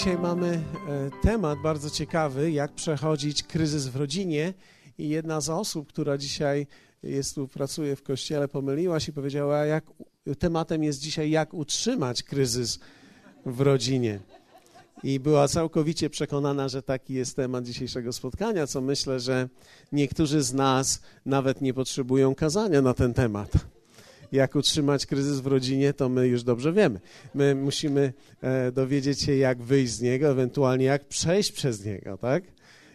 Dzisiaj mamy e, temat bardzo ciekawy, jak przechodzić kryzys w rodzinie. I jedna z osób, która dzisiaj jest tu, pracuje w kościele, pomyliła się i powiedziała, jak tematem jest dzisiaj, jak utrzymać kryzys w rodzinie. I była całkowicie przekonana, że taki jest temat dzisiejszego spotkania, co myślę, że niektórzy z nas nawet nie potrzebują kazania na ten temat jak utrzymać kryzys w rodzinie, to my już dobrze wiemy. My musimy e, dowiedzieć się, jak wyjść z niego, ewentualnie jak przejść przez niego, tak?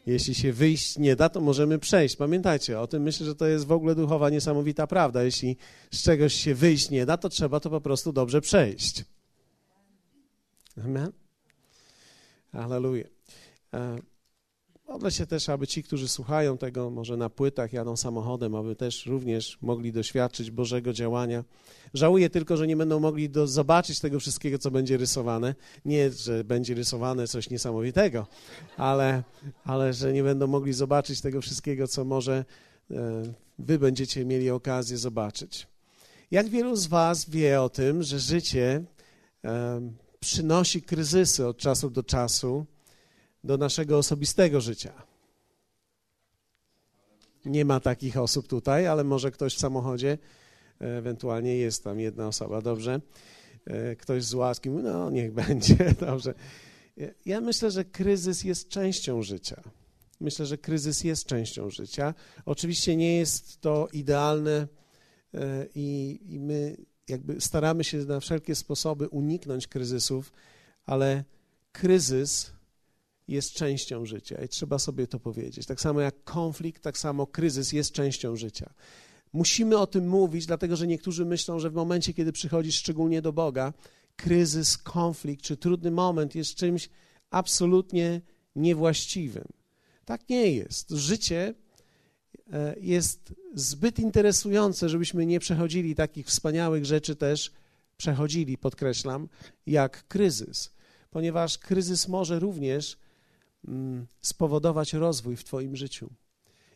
Jeśli się wyjść nie da, to możemy przejść. Pamiętajcie o tym. Myślę, że to jest w ogóle duchowa niesamowita prawda. Jeśli z czegoś się wyjść nie da, to trzeba to po prostu dobrze przejść. Amen. Hallelujah. E, Modlę się też, aby ci, którzy słuchają tego, może na płytach, jadą samochodem, aby też również mogli doświadczyć Bożego działania. Żałuję tylko, że nie będą mogli do, zobaczyć tego wszystkiego, co będzie rysowane. Nie, że będzie rysowane coś niesamowitego, ale, ale że nie będą mogli zobaczyć tego wszystkiego, co może e, wy będziecie mieli okazję zobaczyć. Jak wielu z was wie o tym, że życie e, przynosi kryzysy od czasu do czasu, do naszego osobistego życia. Nie ma takich osób tutaj, ale może ktoś w samochodzie, ewentualnie jest tam jedna osoba, dobrze? E, ktoś z łaski no niech będzie, dobrze. Ja myślę, że kryzys jest częścią życia. Myślę, że kryzys jest częścią życia. Oczywiście nie jest to idealne e, i, i my jakby staramy się na wszelkie sposoby uniknąć kryzysów, ale kryzys jest częścią życia i trzeba sobie to powiedzieć. Tak samo jak konflikt, tak samo kryzys jest częścią życia. Musimy o tym mówić, dlatego że niektórzy myślą, że w momencie, kiedy przychodzisz szczególnie do Boga, kryzys, konflikt czy trudny moment jest czymś absolutnie niewłaściwym. Tak nie jest. Życie e, jest zbyt interesujące, żebyśmy nie przechodzili takich wspaniałych rzeczy też, przechodzili, podkreślam, jak kryzys, ponieważ kryzys może również spowodować rozwój w Twoim życiu.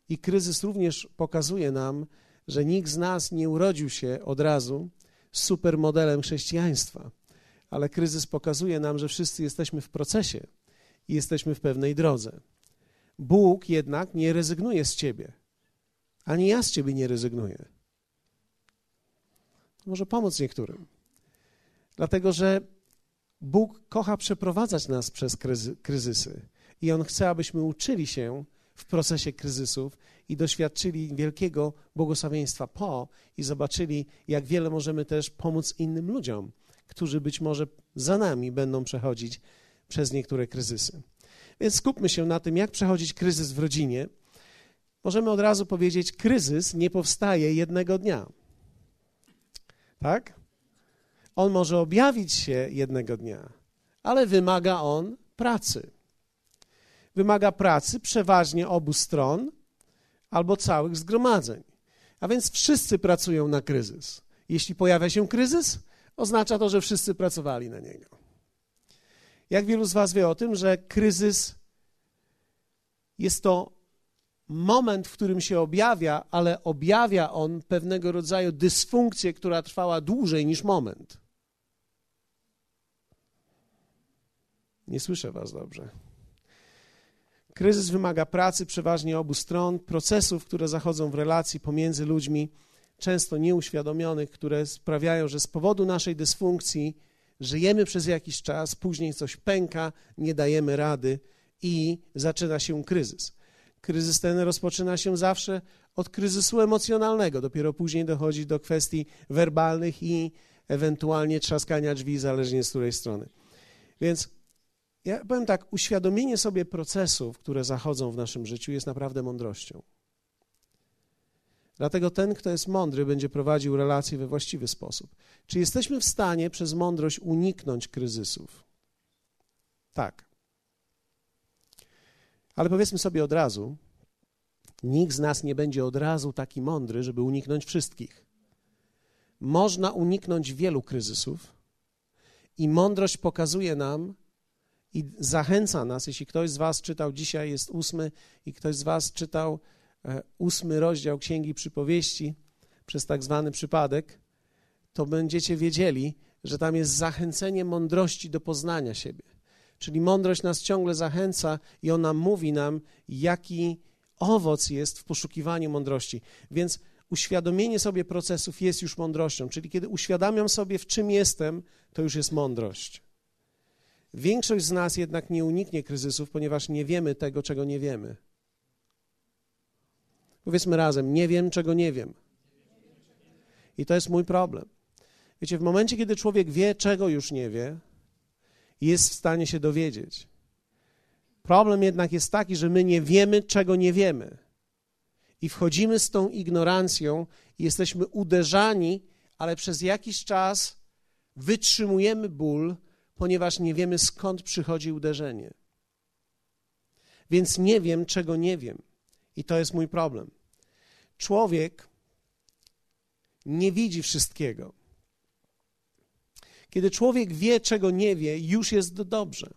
I kryzys również pokazuje nam, że nikt z nas nie urodził się od razu supermodelem chrześcijaństwa, ale kryzys pokazuje nam, że wszyscy jesteśmy w procesie i jesteśmy w pewnej drodze. Bóg jednak nie rezygnuje z Ciebie, ani ja z Ciebie nie rezygnuję. Może pomóc niektórym. Dlatego, że Bóg kocha przeprowadzać nas przez kryzysy i On chce, abyśmy uczyli się w procesie kryzysów i doświadczyli wielkiego błogosławieństwa po i zobaczyli, jak wiele możemy też pomóc innym ludziom, którzy być może za nami będą przechodzić przez niektóre kryzysy. Więc skupmy się na tym, jak przechodzić kryzys w rodzinie. Możemy od razu powiedzieć, kryzys nie powstaje jednego dnia. Tak? On może objawić się jednego dnia, ale wymaga on pracy wymaga pracy przeważnie obu stron albo całych zgromadzeń. A więc wszyscy pracują na kryzys. Jeśli pojawia się kryzys, oznacza to, że wszyscy pracowali na niego. Jak wielu z Was wie o tym, że kryzys jest to moment, w którym się objawia, ale objawia on pewnego rodzaju dysfunkcję, która trwała dłużej niż moment. Nie słyszę Was dobrze. Kryzys wymaga pracy przeważnie obu stron, procesów, które zachodzą w relacji pomiędzy ludźmi, często nieuświadomionych, które sprawiają, że z powodu naszej dysfunkcji żyjemy przez jakiś czas, później coś pęka, nie dajemy rady i zaczyna się kryzys. Kryzys ten rozpoczyna się zawsze od kryzysu emocjonalnego, dopiero później dochodzi do kwestii werbalnych i ewentualnie trzaskania drzwi, zależnie z której strony. Więc ja powiem tak, uświadomienie sobie procesów, które zachodzą w naszym życiu, jest naprawdę mądrością. Dlatego ten, kto jest mądry, będzie prowadził relacje we właściwy sposób. Czy jesteśmy w stanie przez mądrość uniknąć kryzysów? Tak. Ale powiedzmy sobie od razu, nikt z nas nie będzie od razu taki mądry, żeby uniknąć wszystkich. Można uniknąć wielu kryzysów i mądrość pokazuje nam, i zachęca nas, jeśli ktoś z Was czytał, dzisiaj jest ósmy, i ktoś z Was czytał e, ósmy rozdział Księgi Przypowieści przez tak zwany przypadek, to będziecie wiedzieli, że tam jest zachęcenie mądrości do poznania siebie. Czyli mądrość nas ciągle zachęca i ona mówi nam, jaki owoc jest w poszukiwaniu mądrości. Więc uświadomienie sobie procesów jest już mądrością. Czyli kiedy uświadamiam sobie, w czym jestem, to już jest mądrość. Większość z nas jednak nie uniknie kryzysów, ponieważ nie wiemy tego, czego nie wiemy. Powiedzmy razem, nie wiem, czego nie wiem. I to jest mój problem. Wiecie, w momencie, kiedy człowiek wie, czego już nie wie, jest w stanie się dowiedzieć. Problem jednak jest taki, że my nie wiemy, czego nie wiemy. I wchodzimy z tą ignorancją i jesteśmy uderzani, ale przez jakiś czas wytrzymujemy ból, ponieważ nie wiemy, skąd przychodzi uderzenie. Więc nie wiem, czego nie wiem. I to jest mój problem. Człowiek nie widzi wszystkiego. Kiedy człowiek wie, czego nie wie, już jest dobrze,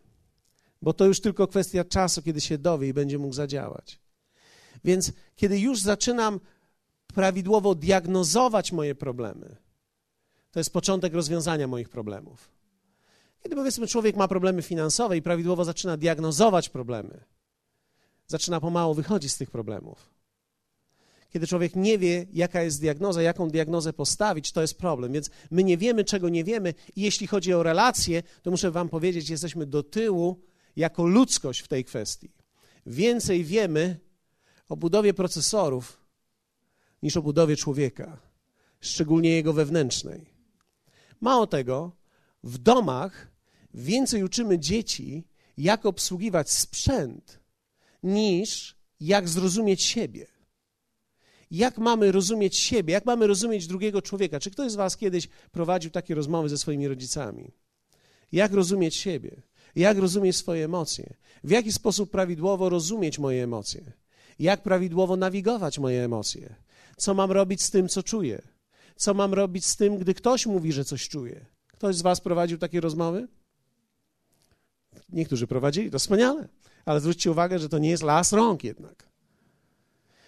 bo to już tylko kwestia czasu, kiedy się dowie i będzie mógł zadziałać. Więc kiedy już zaczynam prawidłowo diagnozować moje problemy, to jest początek rozwiązania moich problemów. Kiedy powiedzmy, człowiek ma problemy finansowe i prawidłowo zaczyna diagnozować problemy, zaczyna pomału wychodzić z tych problemów. Kiedy człowiek nie wie, jaka jest diagnoza, jaką diagnozę postawić, to jest problem. Więc my nie wiemy, czego nie wiemy, i jeśli chodzi o relacje, to muszę Wam powiedzieć, jesteśmy do tyłu jako ludzkość w tej kwestii. Więcej wiemy o budowie procesorów niż o budowie człowieka, szczególnie jego wewnętrznej. Mało tego, w domach więcej uczymy dzieci, jak obsługiwać sprzęt, niż jak zrozumieć siebie jak mamy rozumieć siebie, jak mamy rozumieć drugiego człowieka. Czy ktoś z Was kiedyś prowadził takie rozmowy ze swoimi rodzicami? Jak rozumieć siebie? Jak rozumieć swoje emocje? W jaki sposób prawidłowo rozumieć moje emocje? Jak prawidłowo nawigować moje emocje? Co mam robić z tym, co czuję? Co mam robić z tym, gdy ktoś mówi, że coś czuje? Ktoś z Was prowadził takie rozmowy? Niektórzy prowadzili, to wspaniale, ale zwróćcie uwagę, że to nie jest las rąk jednak.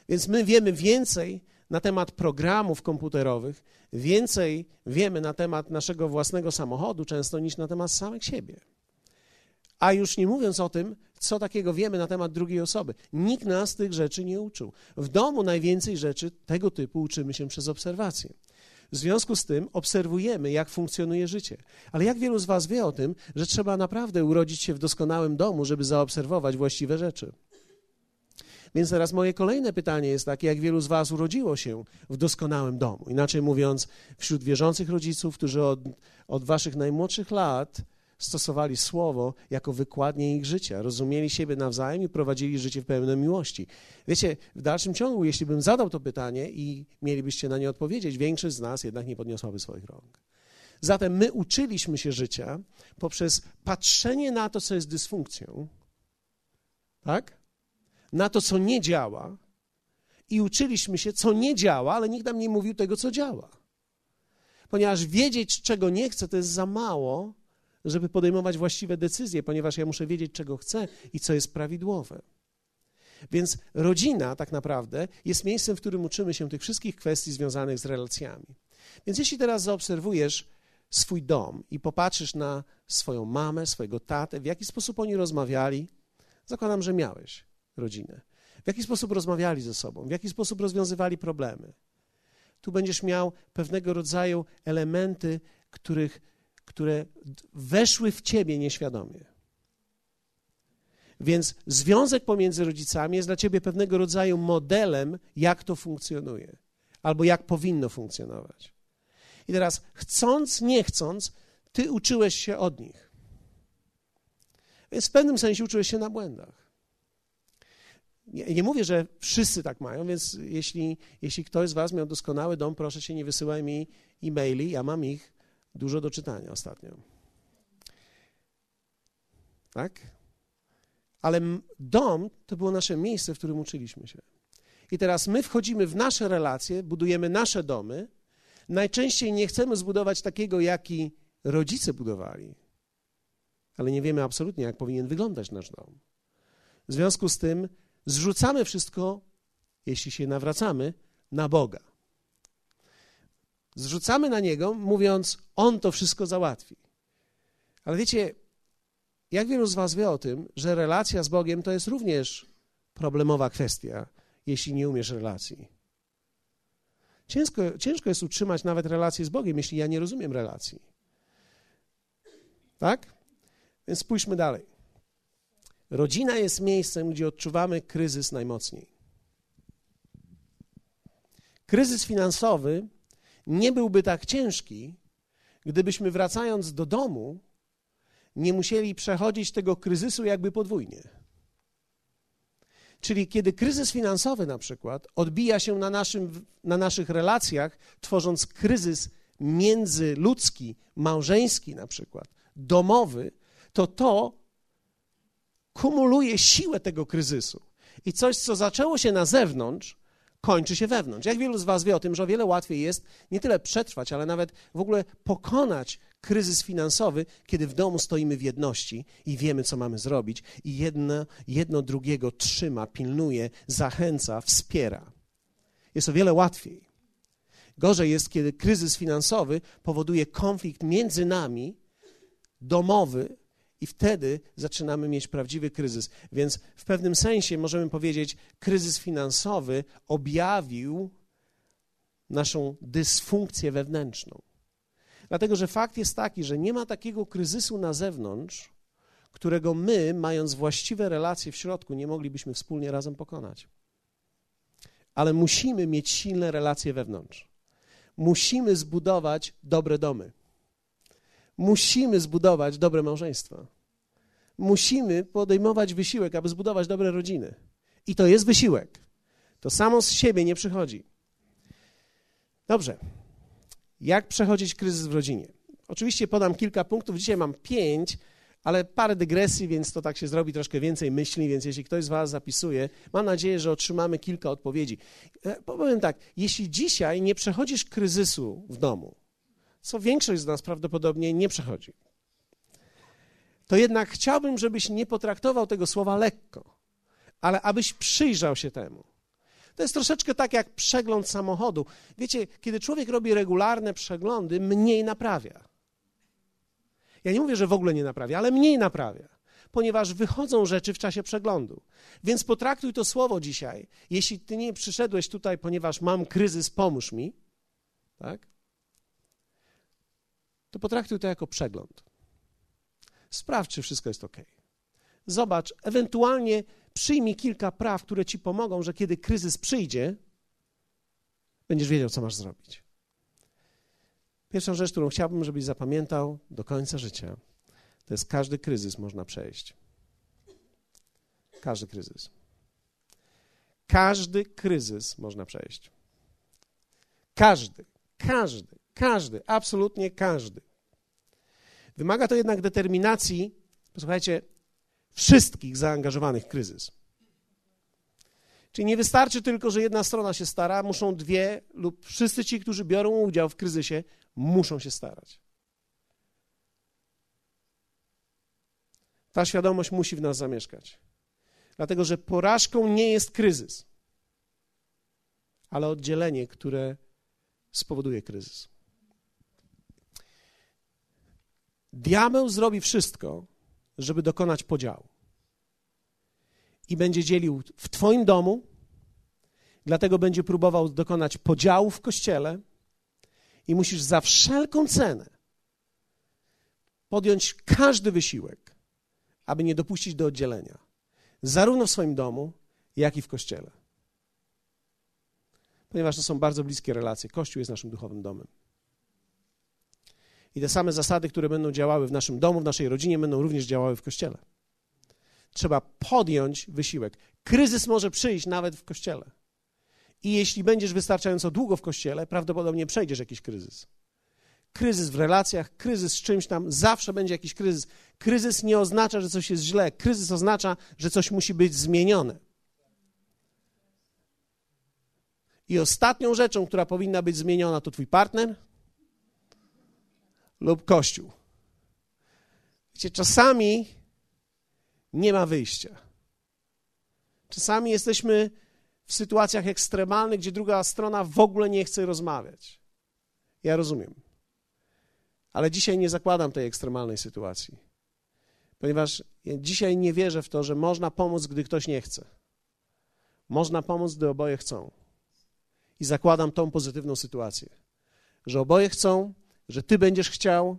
Więc my wiemy więcej na temat programów komputerowych, więcej wiemy na temat naszego własnego samochodu często niż na temat samych siebie. A już nie mówiąc o tym, co takiego wiemy na temat drugiej osoby. Nikt nas tych rzeczy nie uczył. W domu najwięcej rzeczy tego typu uczymy się przez obserwację. W związku z tym obserwujemy, jak funkcjonuje życie. Ale jak wielu z Was wie o tym, że trzeba naprawdę urodzić się w doskonałym domu, żeby zaobserwować właściwe rzeczy? Więc teraz moje kolejne pytanie jest takie, jak wielu z Was urodziło się w doskonałym domu? Inaczej mówiąc, wśród wierzących rodziców, którzy od, od Waszych najmłodszych lat stosowali słowo jako wykładnię ich życia, rozumieli siebie nawzajem i prowadzili życie w pełnej miłości. Wiecie, w dalszym ciągu, jeśli bym zadał to pytanie i mielibyście na nie odpowiedzieć, większość z nas jednak nie podniosłaby swoich rąk. Zatem my uczyliśmy się życia poprzez patrzenie na to, co jest dysfunkcją, tak? na to, co nie działa i uczyliśmy się, co nie działa, ale nikt nam nie mówił tego, co działa. Ponieważ wiedzieć, czego nie chcę, to jest za mało, żeby podejmować właściwe decyzje, ponieważ ja muszę wiedzieć, czego chcę i co jest prawidłowe. Więc rodzina tak naprawdę jest miejscem, w którym uczymy się tych wszystkich kwestii związanych z relacjami. Więc jeśli teraz zaobserwujesz swój dom i popatrzysz na swoją mamę, swojego tatę, w jaki sposób oni rozmawiali, zakładam, że miałeś rodzinę. W jaki sposób rozmawiali ze sobą, w jaki sposób rozwiązywali problemy. Tu będziesz miał pewnego rodzaju elementy, których, które weszły w ciebie nieświadomie. Więc związek pomiędzy rodzicami jest dla ciebie pewnego rodzaju modelem, jak to funkcjonuje, albo jak powinno funkcjonować. I teraz, chcąc, nie chcąc, ty uczyłeś się od nich. Więc w pewnym sensie uczyłeś się na błędach. Nie, nie, mówię, że wszyscy tak mają, więc jeśli, jeśli ktoś z Was miał doskonały dom, proszę się nie wysyłaj mi e-maili, ja mam ich dużo do czytania ostatnio. Tak? Ale dom to było nasze miejsce, w którym uczyliśmy się. I teraz my wchodzimy w nasze relacje, budujemy nasze domy. Najczęściej nie chcemy zbudować takiego, jaki rodzice budowali, ale nie wiemy absolutnie, jak powinien wyglądać nasz dom. W związku z tym zrzucamy wszystko, jeśli się nawracamy, na Boga. Zrzucamy na Niego, mówiąc, On to wszystko załatwi. Ale wiecie, Jak wielu z Was wie o tym, że relacja z Bogiem to jest również problemowa kwestia, jeśli nie umiesz relacji? Ciężko, ciężko jest utrzymać nawet relację z Bogiem, jeśli ja nie rozumiem relacji. Tak? Więc spójrzmy dalej. Rodzina jest miejscem, gdzie odczuwamy kryzys najmocniej. Kryzys finansowy nie byłby tak ciężki, gdybyśmy wracając do domu nie musieli przechodzić tego kryzysu jakby podwójnie. Czyli kiedy kryzys finansowy na przykład odbija się na, naszym, na naszych relacjach, tworząc kryzys międzyludzki, małżeński na przykład, domowy, to to kumuluje siłę tego kryzysu. I coś, co zaczęło się na zewnątrz, kończy się wewnątrz. Jak wielu z Was wie o tym, że o wiele łatwiej jest nie tyle przetrwać, ale nawet w ogóle pokonać kryzys finansowy, kiedy w domu stoimy w jedności i wiemy, co mamy zrobić, i jedno, jedno drugiego trzyma, pilnuje, zachęca, wspiera. Jest o wiele łatwiej. Gorzej jest, kiedy kryzys finansowy powoduje konflikt między nami, domowy, i wtedy zaczynamy mieć prawdziwy kryzys. Więc w pewnym sensie możemy powiedzieć, kryzys finansowy objawił naszą dysfunkcję wewnętrzną. Dlatego, że fakt jest taki, że nie ma takiego kryzysu na zewnątrz, którego my, mając właściwe relacje w środku, nie moglibyśmy wspólnie razem pokonać. Ale musimy mieć silne relacje wewnątrz. Musimy zbudować dobre domy. Musimy zbudować dobre małżeństwa. Musimy podejmować wysiłek, aby zbudować dobre rodziny. I to jest wysiłek. To samo z siebie nie przychodzi. Dobrze. Jak przechodzić kryzys w rodzinie? Oczywiście podam kilka punktów. Dzisiaj mam pięć, ale parę dygresji, więc to tak się zrobi troszkę więcej myśli, więc jeśli ktoś z Was zapisuje, mam nadzieję, że otrzymamy kilka odpowiedzi. E, powiem tak, jeśli dzisiaj nie przechodzisz kryzysu w domu, co większość z nas prawdopodobnie nie przechodzi. To jednak chciałbym, żebyś nie potraktował tego słowa lekko, ale abyś przyjrzał się temu. To jest troszeczkę tak jak przegląd samochodu. Wiecie, kiedy człowiek robi regularne przeglądy, mniej naprawia. Ja nie mówię, że w ogóle nie naprawia, ale mniej naprawia, ponieważ wychodzą rzeczy w czasie przeglądu. Więc potraktuj to słowo dzisiaj. Jeśli ty nie przyszedłeś tutaj, ponieważ mam kryzys, pomóż mi, tak? to potraktuj to jako przegląd. Sprawdź, czy wszystko jest ok. Zobacz, ewentualnie przyjmij kilka praw, które ci pomogą, że kiedy kryzys przyjdzie, będziesz wiedział, co masz zrobić. Pierwszą rzecz, którą chciałbym, żebyś zapamiętał do końca życia, to jest każdy kryzys można przejść. Każdy kryzys. Każdy kryzys można przejść. Każdy, każdy. Każdy, absolutnie każdy. Wymaga to jednak determinacji, posłuchajcie, wszystkich zaangażowanych w kryzys. Czyli nie wystarczy tylko, że jedna strona się stara, muszą dwie lub wszyscy ci, którzy biorą udział w kryzysie, muszą się starać. Ta świadomość musi w nas zamieszkać. Dlatego, że porażką nie jest kryzys, ale oddzielenie, które spowoduje kryzys. Diabeł zrobi wszystko, żeby dokonać podziału. I będzie dzielił w Twoim domu, dlatego będzie próbował dokonać podziału w kościele, i musisz za wszelką cenę podjąć każdy wysiłek, aby nie dopuścić do oddzielenia, zarówno w swoim domu, jak i w kościele. Ponieważ to są bardzo bliskie relacje. Kościół jest naszym duchowym domem. I te same zasady, które będą działały w naszym domu, w naszej rodzinie, będą również działały w kościele. Trzeba podjąć wysiłek. Kryzys może przyjść nawet w kościele. I jeśli będziesz wystarczająco długo w kościele, prawdopodobnie przejdziesz jakiś kryzys. Kryzys w relacjach, kryzys z czymś tam, zawsze będzie jakiś kryzys. Kryzys nie oznacza, że coś jest źle. Kryzys oznacza, że coś musi być zmienione. I ostatnią rzeczą, która powinna być zmieniona, to twój partner, lub Kościół. Wiecie, czasami nie ma wyjścia. Czasami jesteśmy w sytuacjach ekstremalnych, gdzie druga strona w ogóle nie chce rozmawiać. Ja rozumiem. Ale dzisiaj nie zakładam tej ekstremalnej sytuacji. Ponieważ dzisiaj nie wierzę w to, że można pomóc, gdy ktoś nie chce. Można pomóc, gdy oboje chcą. I zakładam tą pozytywną sytuację, że oboje chcą, że ty będziesz chciał.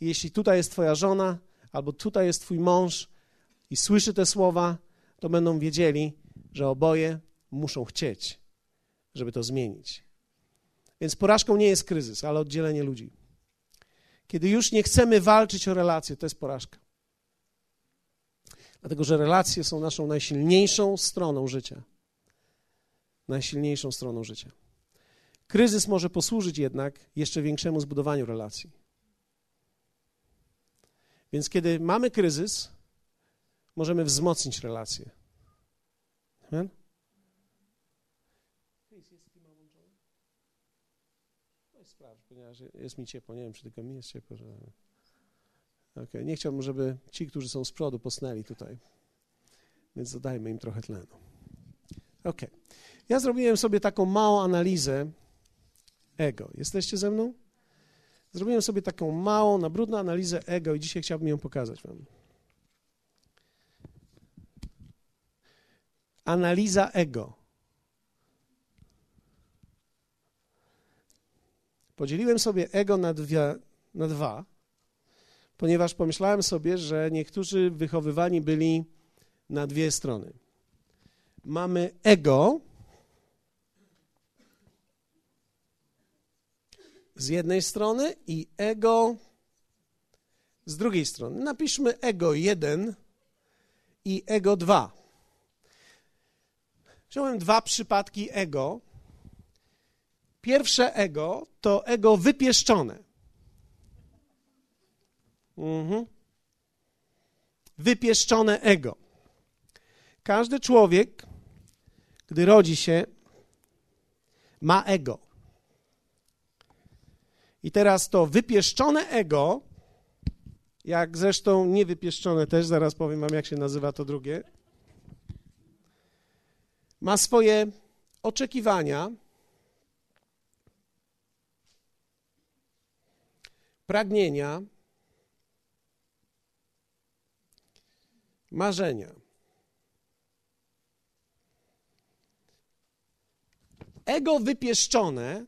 Jeśli tutaj jest twoja żona, albo tutaj jest twój mąż i słyszy te słowa, to będą wiedzieli, że oboje muszą chcieć, żeby to zmienić. Więc porażką nie jest kryzys, ale oddzielenie ludzi. Kiedy już nie chcemy walczyć o relacje, to jest porażka. Dlatego, że relacje są naszą najsilniejszą stroną życia. Najsilniejszą stroną życia. Kryzys może posłużyć jednak jeszcze większemu zbudowaniu relacji. Więc kiedy mamy kryzys, możemy wzmocnić relacje. Amen? Ponieważ jest mi ciepło. Nie wiem, czy tylko mi jest ciepło. Że... Okay. Nie chciałbym, żeby ci, którzy są z przodu, posnęli tutaj. Więc dodajmy im trochę tlenu. Ok. Ja zrobiłem sobie taką małą analizę ego. Jesteście ze mną? Zrobiłem sobie taką małą, na brudną analizę ego i dzisiaj chciałbym ją pokazać wam. Analiza ego. Podzieliłem sobie ego na, dwie, na dwa, ponieważ pomyślałem sobie, że niektórzy wychowywani byli na dwie strony. Mamy ego z jednej strony i ego z drugiej strony. Napiszmy ego 1 i ego 2. Wziąłem dwa przypadki ego. Pierwsze ego to ego wypieszczone. Mhm. Wypieszczone ego. Każdy człowiek, gdy rodzi się, ma ego. I teraz to wypieszczone ego, jak zresztą niewypieszczone też, zaraz powiem wam, jak się nazywa to drugie, ma swoje oczekiwania, pragnienia, marzenia. Ego wypieszczone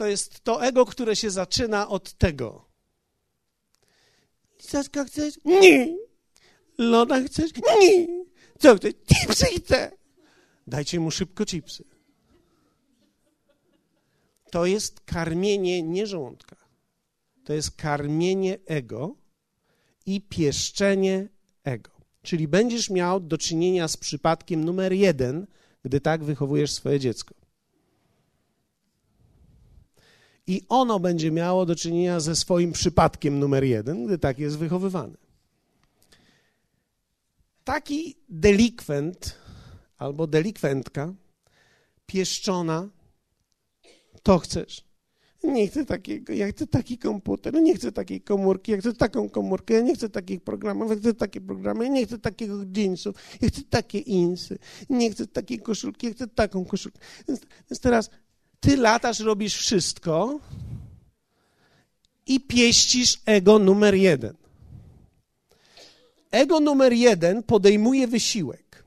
to jest to ego, które się zaczyna od tego. Ciastka chcesz? Nie. Loda chcesz? Nie. Co chcesz? Chipsy chcę. Dajcie mu szybko chipsy. To jest karmienie nie żołądka. To jest karmienie ego i pieszczenie ego. Czyli będziesz miał do czynienia z przypadkiem numer jeden, gdy tak wychowujesz swoje dziecko. I ono będzie miało do czynienia ze swoim przypadkiem numer jeden, gdy tak jest wychowywany. Taki delikwent albo delikwentka pieszczona, to chcesz. Nie chcę takiego, ja chcę taki komputer, nie chcę takiej komórki, ja chcę taką komórkę, ja nie chcę takich programów, ja chcę takie programy, ja nie chcę takiego jeansów, ja chcę takie insy, nie chcę takiej koszulki, ja chcę taką koszulkę. Więc, więc teraz ty latasz, robisz wszystko i pieścisz ego numer jeden. Ego numer jeden podejmuje wysiłek.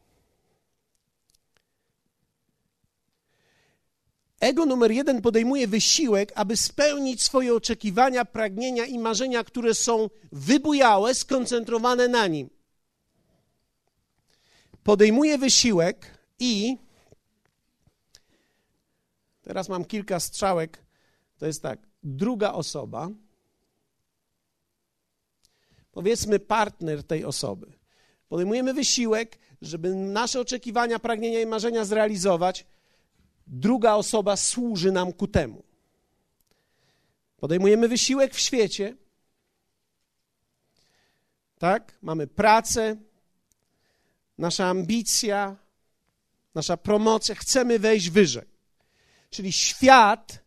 Ego numer jeden podejmuje wysiłek, aby spełnić swoje oczekiwania, pragnienia i marzenia, które są wybujałe, skoncentrowane na nim. Podejmuje wysiłek i Teraz mam kilka strzałek. To jest tak, druga osoba, powiedzmy partner tej osoby. Podejmujemy wysiłek, żeby nasze oczekiwania, pragnienia i marzenia zrealizować. Druga osoba służy nam ku temu. Podejmujemy wysiłek w świecie. Tak? Mamy pracę, nasza ambicja, nasza promocja. Chcemy wejść wyżej. Czyli świat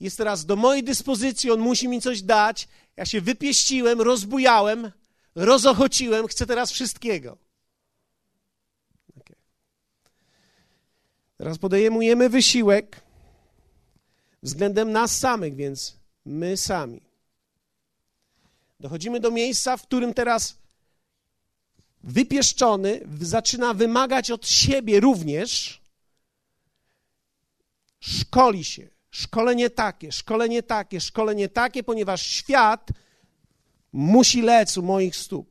jest teraz do mojej dyspozycji, on musi mi coś dać. Ja się wypieściłem, rozbujałem, rozochociłem, chcę teraz wszystkiego. Okay. Teraz podejmujemy wysiłek względem nas samych, więc my sami. Dochodzimy do miejsca, w którym teraz wypieszczony zaczyna wymagać od siebie również, szkoli się. Szkolenie takie, szkolenie takie, szkolenie takie, ponieważ świat musi lec u moich stóp.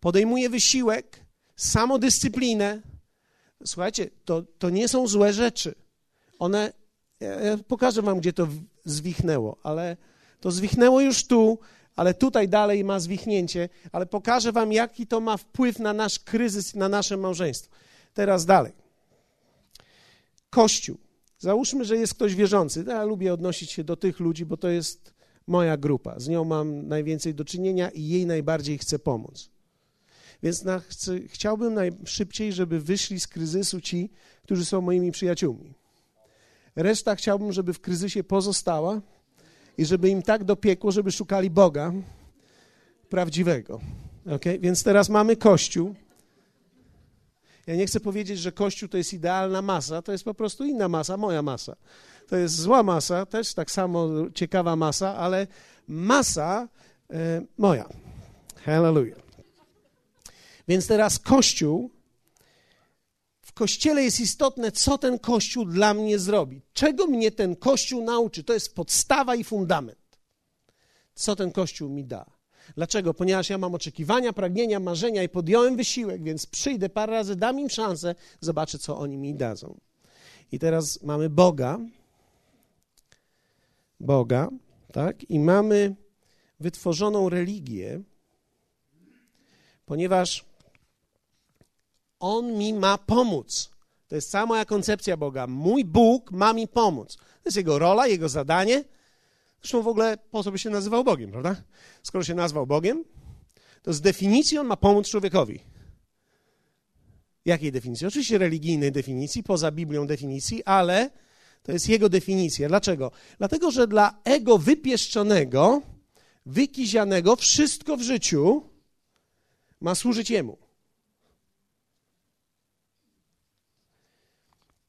Podejmuje wysiłek, samodyscyplinę. Słuchajcie, to, to nie są złe rzeczy. One, ja pokażę wam, gdzie to zwichnęło, ale to zwichnęło już tu, ale tutaj dalej ma zwichnięcie, ale pokażę wam, jaki to ma wpływ na nasz kryzys, na nasze małżeństwo. Teraz dalej. Kościół. Załóżmy, że jest ktoś wierzący. Ja lubię odnosić się do tych ludzi, bo to jest moja grupa. Z nią mam najwięcej do czynienia i jej najbardziej chcę pomóc. Więc na, chcę, chciałbym najszybciej, żeby wyszli z kryzysu ci, którzy są moimi przyjaciółmi. Reszta chciałbym, żeby w kryzysie pozostała i żeby im tak dopiekło, żeby szukali Boga prawdziwego. Okay? Więc teraz mamy Kościół. Ja nie chcę powiedzieć, że Kościół to jest idealna masa, to jest po prostu inna masa, moja masa. To jest zła masa, też tak samo ciekawa masa, ale masa e, moja. Hallelujah. Więc teraz Kościół w kościele jest istotne, co ten kościół dla mnie zrobi. Czego mnie ten kościół nauczy? To jest podstawa i fundament. Co ten kościół mi da? Dlaczego? Ponieważ ja mam oczekiwania, pragnienia, marzenia i podjąłem wysiłek, więc przyjdę parę razy, dam im szansę, zobaczę, co oni mi dadzą. I teraz mamy Boga, Boga, tak? I mamy wytworzoną religię, ponieważ on mi ma pomóc. To jest cała moja koncepcja Boga. Mój Bóg ma mi pomóc. To jest jego rola, jego zadanie. Zresztą w ogóle po co by się nazywał Bogiem, prawda? Skoro się nazwał Bogiem, to z definicji on ma pomóc człowiekowi. Jakiej definicji? Oczywiście religijnej definicji, poza Biblią definicji, ale to jest jego definicja. Dlaczego? Dlatego, że dla ego wypieszczonego, wykizianego, wszystko w życiu ma służyć jemu.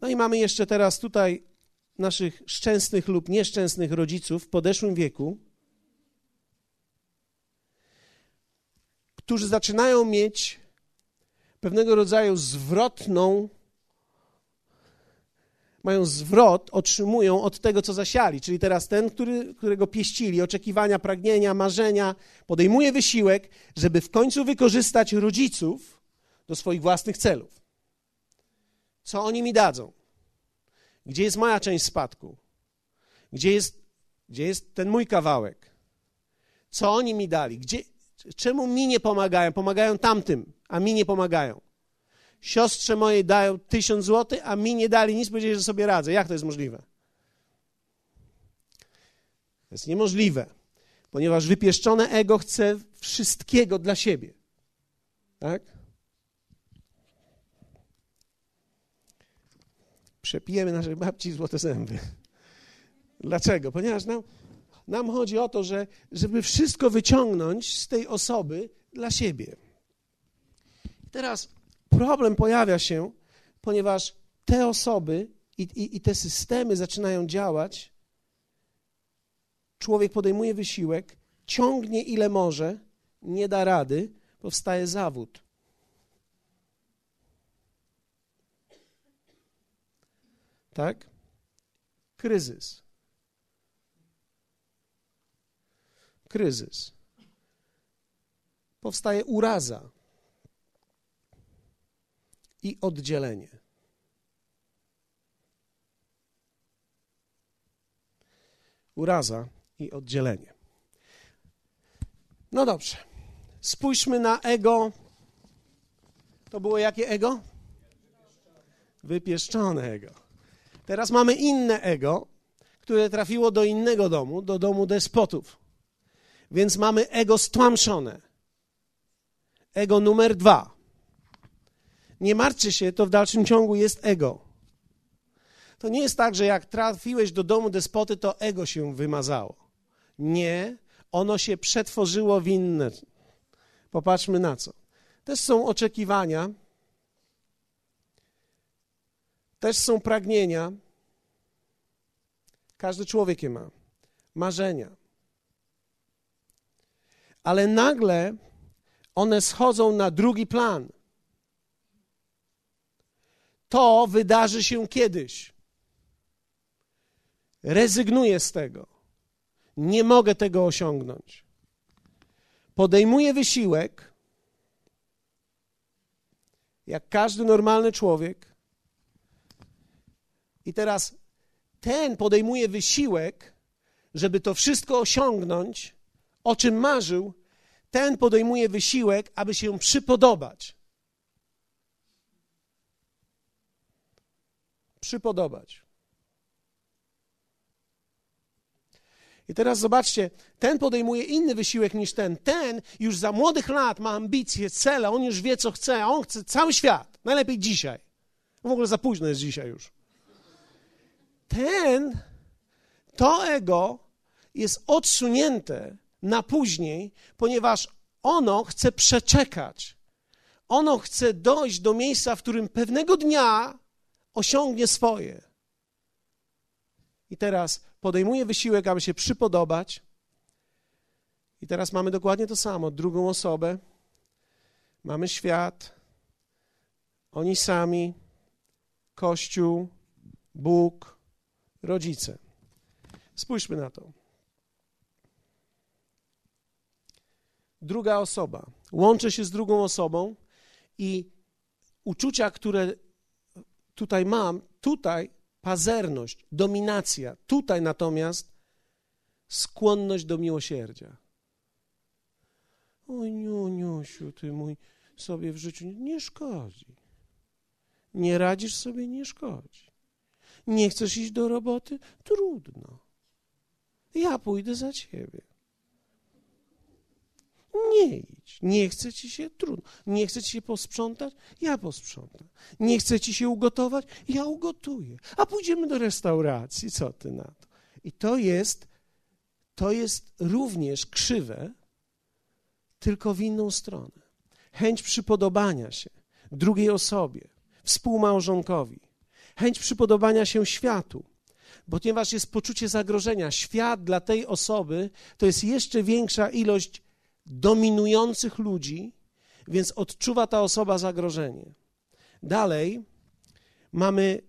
No i mamy jeszcze teraz tutaj naszych szczęsnych lub nieszczęsnych rodziców w podeszłym wieku, którzy zaczynają mieć pewnego rodzaju zwrotną, mają zwrot, otrzymują od tego, co zasiali. Czyli teraz ten, który, którego pieścili, oczekiwania, pragnienia, marzenia, podejmuje wysiłek, żeby w końcu wykorzystać rodziców do swoich własnych celów. Co oni mi dadzą? Gdzie jest moja część spadku? Gdzie jest, gdzie jest ten mój kawałek? Co oni mi dali? Gdzie, czemu mi nie pomagają? Pomagają tamtym, a mi nie pomagają. Siostrze mojej dają tysiąc złotych, a mi nie dali nic, powiedzieli, że sobie radzę. Jak to jest możliwe? To jest niemożliwe, ponieważ wypieszczone ego chce wszystkiego dla siebie. Tak? Przepijemy naszej babci złote zęby. Dlaczego? Ponieważ nam, nam chodzi o to, że, żeby wszystko wyciągnąć z tej osoby dla siebie. Teraz problem pojawia się, ponieważ te osoby i, i, i te systemy zaczynają działać. Człowiek podejmuje wysiłek, ciągnie ile może, nie da rady, powstaje zawód. Tak? Kryzys. Kryzys. Powstaje uraza i oddzielenie. Uraza i oddzielenie. No dobrze. Spójrzmy na ego. To było jakie ego? Wypieszczone ego. Teraz mamy inne ego, które trafiło do innego domu, do domu despotów. Więc mamy ego stłamszone. Ego numer dwa. Nie martwcie się, to w dalszym ciągu jest ego. To nie jest tak, że jak trafiłeś do domu despoty, to ego się wymazało. Nie, ono się przetworzyło w inne. Popatrzmy na co. Też są oczekiwania, też są pragnienia. Każdy człowiek je ma. Marzenia. ale nagle one schodzą na drugi plan. To wydarzy się kiedyś. Rezygnuję z tego. Nie mogę tego osiągnąć. Podejmuję wysiłek, jak każdy normalny człowiek. I teraz ten podejmuje wysiłek, żeby to wszystko osiągnąć, o czym marzył, ten podejmuje wysiłek, aby się przypodobać. Przypodobać. I teraz zobaczcie, ten podejmuje inny wysiłek niż ten. Ten już za młodych lat ma ambicje, cele, on już wie, co chce, on chce cały świat. Najlepiej dzisiaj. W ogóle za późno jest dzisiaj już. Ten, to ego jest odsunięte na później, ponieważ ono chce przeczekać. Ono chce dojść do miejsca, w którym pewnego dnia osiągnie swoje. I teraz podejmuje wysiłek, aby się przypodobać. I teraz mamy dokładnie to samo, drugą osobę. Mamy świat, oni sami, Kościół, Bóg, rodzice. Spójrzmy na to. druga osoba. Łączę się z drugą osobą i uczucia, które tutaj mam, tutaj pazerność, dominacja, tutaj natomiast skłonność do miłosierdzia. Oj, Niuniusiu, ty mój sobie w życiu nie szkodzi. Nie radzisz sobie, nie szkodzi. Nie chcesz iść do roboty? Trudno. Ja pójdę za ciebie. Nie idź. Nie chce ci się trudno. Nie chce ci się posprzątać? Ja posprzątam. Nie chce ci się ugotować? Ja ugotuję. A pójdziemy do restauracji. Co ty na to? I to jest, to jest również krzywe, tylko w inną stronę. Chęć przypodobania się drugiej osobie, współmałżonkowi. Chęć przypodobania się światu ponieważ jest poczucie zagrożenia. Świat dla tej osoby to jest jeszcze większa ilość dominujących ludzi, więc odczuwa ta osoba zagrożenie. Dalej mamy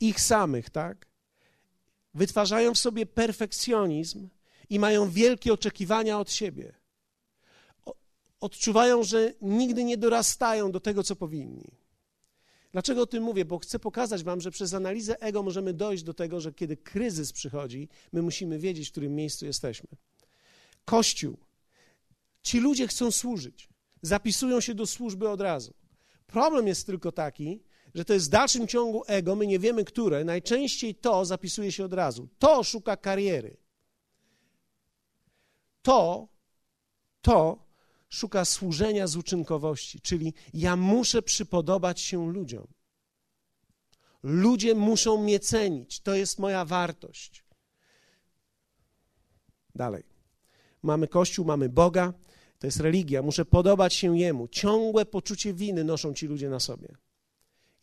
ich samych, tak? Wytwarzają w sobie perfekcjonizm i mają wielkie oczekiwania od siebie. Odczuwają, że nigdy nie dorastają do tego, co powinni. Dlaczego o tym mówię? Bo chcę pokazać Wam, że przez analizę ego możemy dojść do tego, że kiedy kryzys przychodzi, my musimy wiedzieć, w którym miejscu jesteśmy. Kościół Ci ludzie chcą służyć, zapisują się do służby od razu. Problem jest tylko taki, że to jest w dalszym ciągu ego, my nie wiemy które, najczęściej to zapisuje się od razu. To szuka kariery. To, to szuka służenia z uczynkowości, czyli ja muszę przypodobać się ludziom. Ludzie muszą mnie cenić, to jest moja wartość. Dalej. Mamy Kościół, mamy Boga, to jest religia, muszę podobać się Jemu. Ciągłe poczucie winy noszą ci ludzie na sobie.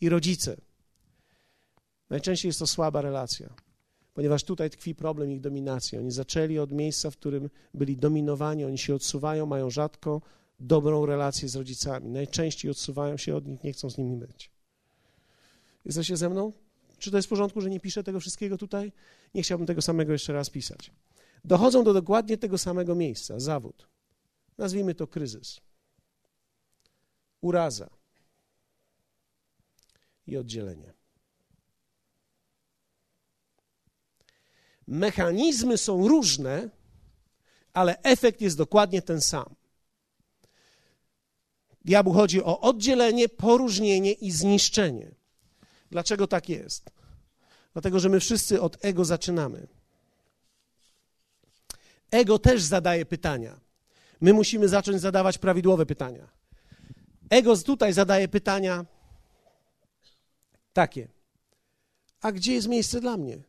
I rodzice. Najczęściej jest to słaba relacja, ponieważ tutaj tkwi problem ich dominacji. Oni zaczęli od miejsca, w którym byli dominowani, oni się odsuwają, mają rzadko dobrą relację z rodzicami. Najczęściej odsuwają się od nich, nie chcą z nimi być. Jesteście ze mną? Czy to jest w porządku, że nie piszę tego wszystkiego tutaj? Nie chciałbym tego samego jeszcze raz pisać. Dochodzą do dokładnie tego samego miejsca zawód. Nazwijmy to kryzys, uraza i oddzielenie. Mechanizmy są różne, ale efekt jest dokładnie ten sam. Diabłu chodzi o oddzielenie, poróżnienie i zniszczenie. Dlaczego tak jest? Dlatego, że my wszyscy od ego zaczynamy. Ego też zadaje pytania. My musimy zacząć zadawać prawidłowe pytania. Ego tutaj zadaje pytania takie: A gdzie jest miejsce dla mnie?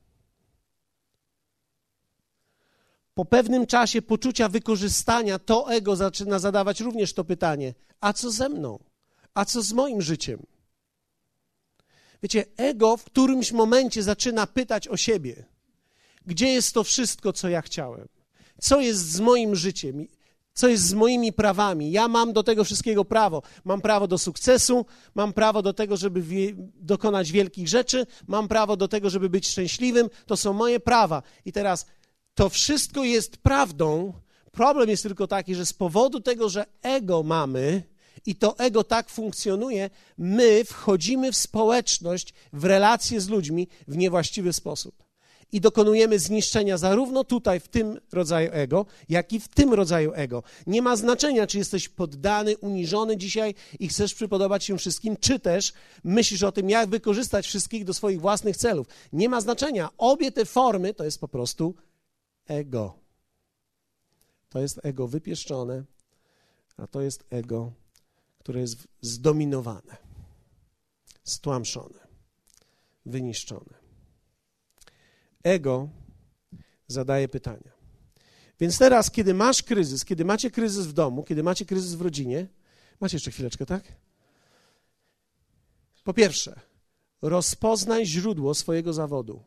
Po pewnym czasie poczucia wykorzystania to ego zaczyna zadawać również to pytanie: A co ze mną? A co z moim życiem? Wiecie, ego w którymś momencie zaczyna pytać o siebie: Gdzie jest to wszystko, co ja chciałem? Co jest z moim życiem? Co jest z moimi prawami? Ja mam do tego wszystkiego prawo. Mam prawo do sukcesu, mam prawo do tego, żeby wie, dokonać wielkich rzeczy, mam prawo do tego, żeby być szczęśliwym. To są moje prawa. I teraz to wszystko jest prawdą. Problem jest tylko taki, że z powodu tego, że ego mamy i to ego tak funkcjonuje, my wchodzimy w społeczność, w relacje z ludźmi w niewłaściwy sposób i dokonujemy zniszczenia zarówno tutaj, w tym rodzaju ego, jak i w tym rodzaju ego. Nie ma znaczenia, czy jesteś poddany, uniżony dzisiaj i chcesz przypodobać się wszystkim, czy też myślisz o tym, jak wykorzystać wszystkich do swoich własnych celów. Nie ma znaczenia. Obie te formy to jest po prostu ego. To jest ego wypieszczone, a to jest ego, które jest zdominowane, stłamszone, wyniszczone ego zadaje pytania. Więc teraz, kiedy masz kryzys, kiedy macie kryzys w domu, kiedy macie kryzys w rodzinie, macie jeszcze chwileczkę, tak? Po pierwsze, rozpoznaj źródło swojego zawodu.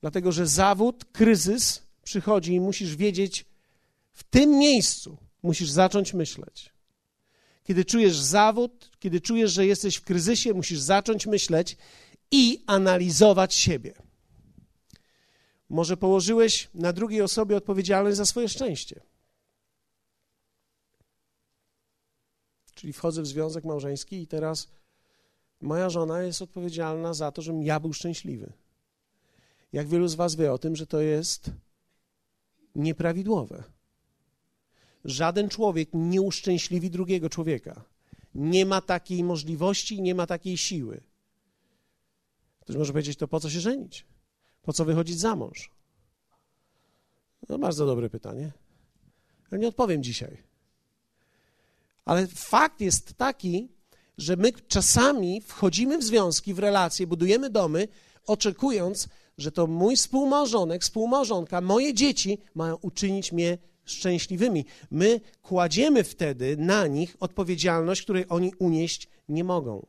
Dlatego, że zawód, kryzys przychodzi i musisz wiedzieć, w tym miejscu musisz zacząć myśleć. Kiedy czujesz zawód, kiedy czujesz, że jesteś w kryzysie, musisz zacząć myśleć i analizować siebie. Może położyłeś na drugiej osobie odpowiedzialność za swoje szczęście. Czyli wchodzę w związek małżeński i teraz moja żona jest odpowiedzialna za to, żebym ja był szczęśliwy. Jak wielu z Was wie o tym, że to jest nieprawidłowe. Żaden człowiek nie uszczęśliwi drugiego człowieka. Nie ma takiej możliwości, nie ma takiej siły. Ktoś może powiedzieć, to po co się żenić? Po co wychodzić za mąż? No, bardzo dobre pytanie. Ja nie odpowiem dzisiaj. Ale fakt jest taki, że my czasami wchodzimy w związki, w relacje, budujemy domy, oczekując, że to mój współmałżonek, współmałżonka, moje dzieci mają uczynić mnie szczęśliwymi. My kładziemy wtedy na nich odpowiedzialność, której oni unieść nie mogą.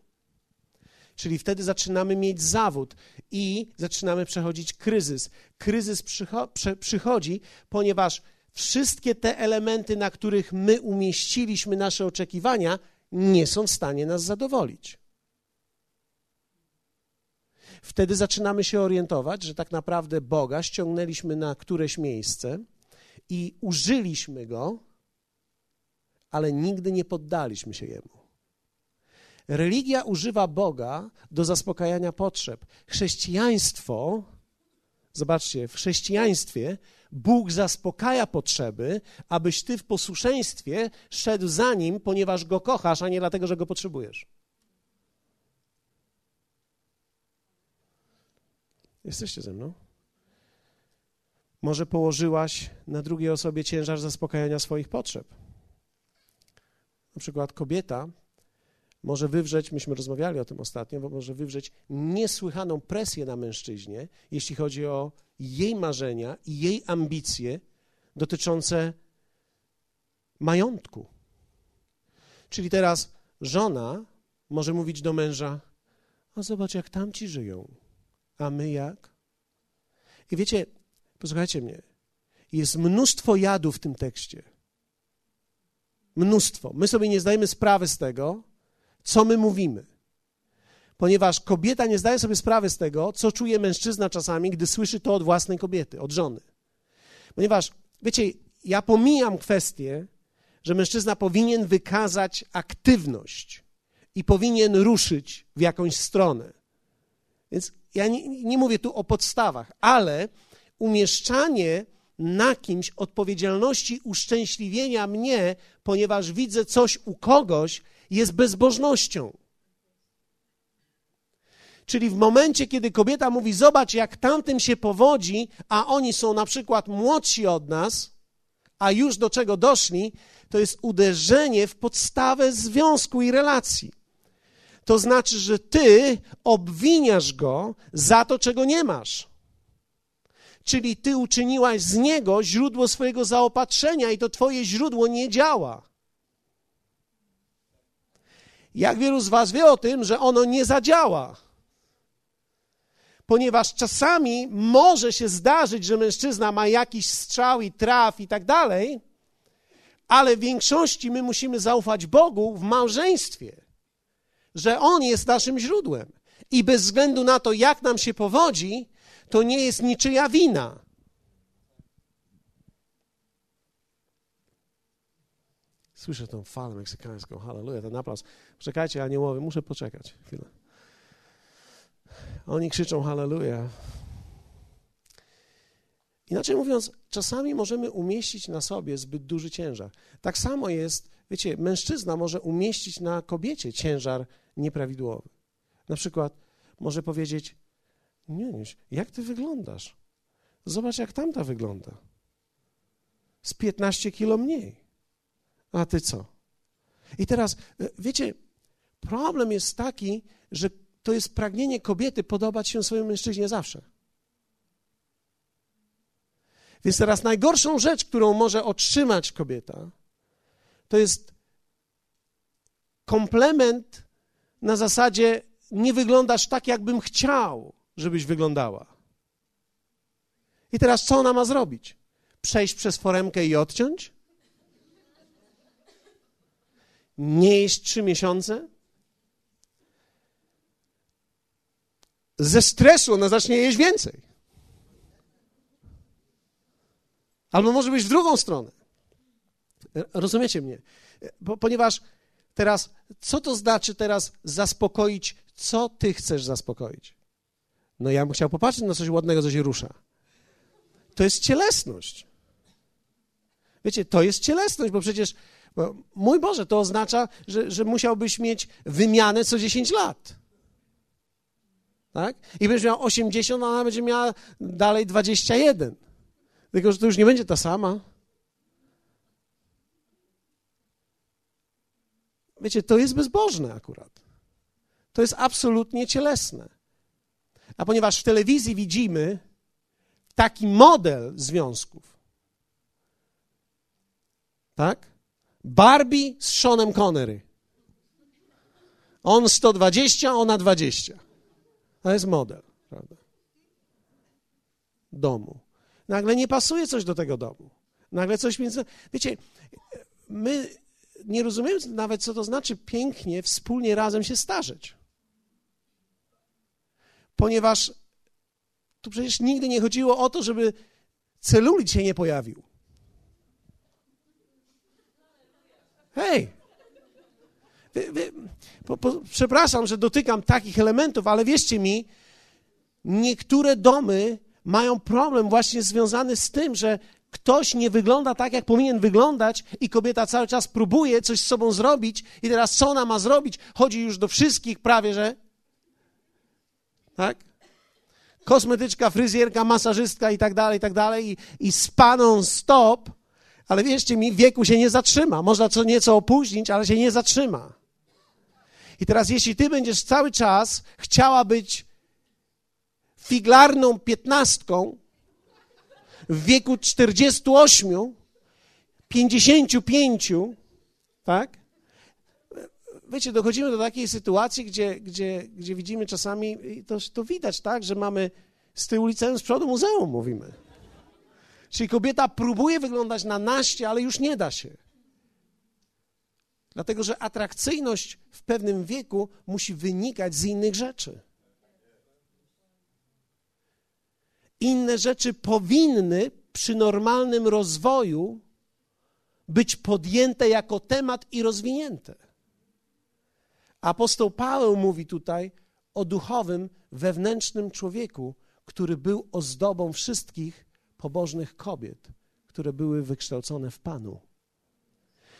Czyli wtedy zaczynamy mieć zawód i zaczynamy przechodzić kryzys. Kryzys przycho przychodzi, ponieważ wszystkie te elementy, na których my umieściliśmy nasze oczekiwania, nie są w stanie nas zadowolić. Wtedy zaczynamy się orientować, że tak naprawdę Boga ściągnęliśmy na któreś miejsce i użyliśmy go, ale nigdy nie poddaliśmy się jemu. Religia używa Boga do zaspokajania potrzeb. Chrześcijaństwo, zobaczcie, w chrześcijaństwie Bóg zaspokaja potrzeby, abyś ty w posłuszeństwie szedł za nim, ponieważ go kochasz, a nie dlatego, że go potrzebujesz. Jesteście ze mną? Może położyłaś na drugiej osobie ciężar zaspokajania swoich potrzeb. Na przykład kobieta może wywrzeć, myśmy rozmawiali o tym ostatnio, bo może wywrzeć niesłychaną presję na mężczyźnie, jeśli chodzi o jej marzenia i jej ambicje dotyczące majątku. Czyli teraz żona może mówić do męża: A zobacz, jak tamci żyją, a my jak? I wiecie, posłuchajcie mnie, jest mnóstwo jadu w tym tekście. Mnóstwo. My sobie nie zdajemy sprawy z tego, co my mówimy. Ponieważ kobieta nie zdaje sobie sprawy z tego, co czuje mężczyzna czasami, gdy słyszy to od własnej kobiety, od żony. Ponieważ, wiecie, ja pomijam kwestię, że mężczyzna powinien wykazać aktywność i powinien ruszyć w jakąś stronę. Więc ja nie, nie mówię tu o podstawach, ale umieszczanie na kimś odpowiedzialności uszczęśliwienia mnie, ponieważ widzę coś u kogoś, jest bezbożnością. Czyli w momencie, kiedy kobieta mówi: Zobacz, jak tamtym się powodzi, a oni są na przykład młodsi od nas, a już do czego doszli, to jest uderzenie w podstawę związku i relacji. To znaczy, że ty obwiniasz go za to, czego nie masz. Czyli ty uczyniłaś z niego źródło swojego zaopatrzenia, i to twoje źródło nie działa. Jak wielu z Was wie o tym, że ono nie zadziała? Ponieważ czasami może się zdarzyć, że mężczyzna ma jakiś strzał i traf i tak dalej, ale w większości my musimy zaufać Bogu w małżeństwie, że On jest naszym źródłem. I bez względu na to, jak nam się powodzi, to nie jest niczyja wina. Słyszę tą falę meksykańską, halleluja, ten aplauz. Czekajcie, aniołowie, muszę poczekać chwilę. Oni krzyczą halleluja. Inaczej mówiąc, czasami możemy umieścić na sobie zbyt duży ciężar. Tak samo jest, wiecie, mężczyzna może umieścić na kobiecie ciężar nieprawidłowy. Na przykład może powiedzieć: Nie, nie, jak ty wyglądasz? Zobacz, jak tamta wygląda. Z 15 kilo mniej. A ty co? I teraz, e, wiecie, problem jest taki, że to jest pragnienie kobiety podobać się swojemu mężczyźnie zawsze. Więc teraz najgorszą rzecz, którą może otrzymać kobieta, to jest komplement na zasadzie nie wyglądasz tak, jakbym chciał, żebyś wyglądała. I teraz co ona ma zrobić? Przejść przez foremkę i odciąć? Nie jeść trzy miesiące? Ze stresu ona zacznie jeść więcej. Albo może być w drugą stronę. Rozumiecie mnie? ponieważ teraz, co to znaczy teraz zaspokoić, co ty chcesz zaspokoić? No ja bym chciał popatrzeć na coś ładnego, co się rusza. To jest cielesność. Wiecie, to jest cielesność, bo przecież, bo, mój Boże, to oznacza, że, że musiałbyś mieć wymianę co 10 lat. Tak? I będziesz miał 80, a ona będzie miała dalej 21. Tylko, że to już nie będzie ta sama. Wiecie, to jest bezbożne akurat. To jest absolutnie cielesne. A ponieważ w telewizji widzimy taki model związków, tak? Barbie z Seanem Connery. On 120, ona 20. To jest model, prawda? Domu. Nagle nie pasuje coś do tego domu. Nagle coś między. Wiecie, my nie rozumiemy nawet, co to znaczy pięknie wspólnie razem się starzeć. Ponieważ tu przecież nigdy nie chodziło o to, żeby celulit się nie pojawił. Hej! Wy, wy, po, po, przepraszam, że dotykam takich elementów, ale wierzcie mi, niektóre domy mają problem właśnie związany z tym, że ktoś nie wygląda tak, jak powinien wyglądać i kobieta cały czas próbuje coś z sobą zrobić i teraz co ona ma zrobić? Chodzi już do wszystkich prawie, że tak? Kosmetyczka, fryzjerka, masażystka i tak dalej, i tak dalej i, i spaną stop, ale wierzcie mi, wieku się nie zatrzyma. Można co nieco opóźnić, ale się nie zatrzyma. I teraz jeśli ty będziesz cały czas chciała być figlarną piętnastką w wieku 48, 55, tak? Wiecie, dochodzimy do takiej sytuacji, gdzie, gdzie, gdzie widzimy czasami, to, to widać, tak, że mamy z tyłu liceum, z przodu muzeum, mówimy. Czyli kobieta próbuje wyglądać na naście, ale już nie da się. Dlatego, że atrakcyjność w pewnym wieku musi wynikać z innych rzeczy. Inne rzeczy powinny przy normalnym rozwoju być podjęte jako temat i rozwinięte. Apostoł Paweł mówi tutaj o duchowym, wewnętrznym człowieku, który był ozdobą wszystkich pobożnych kobiet, które były wykształcone w Panu.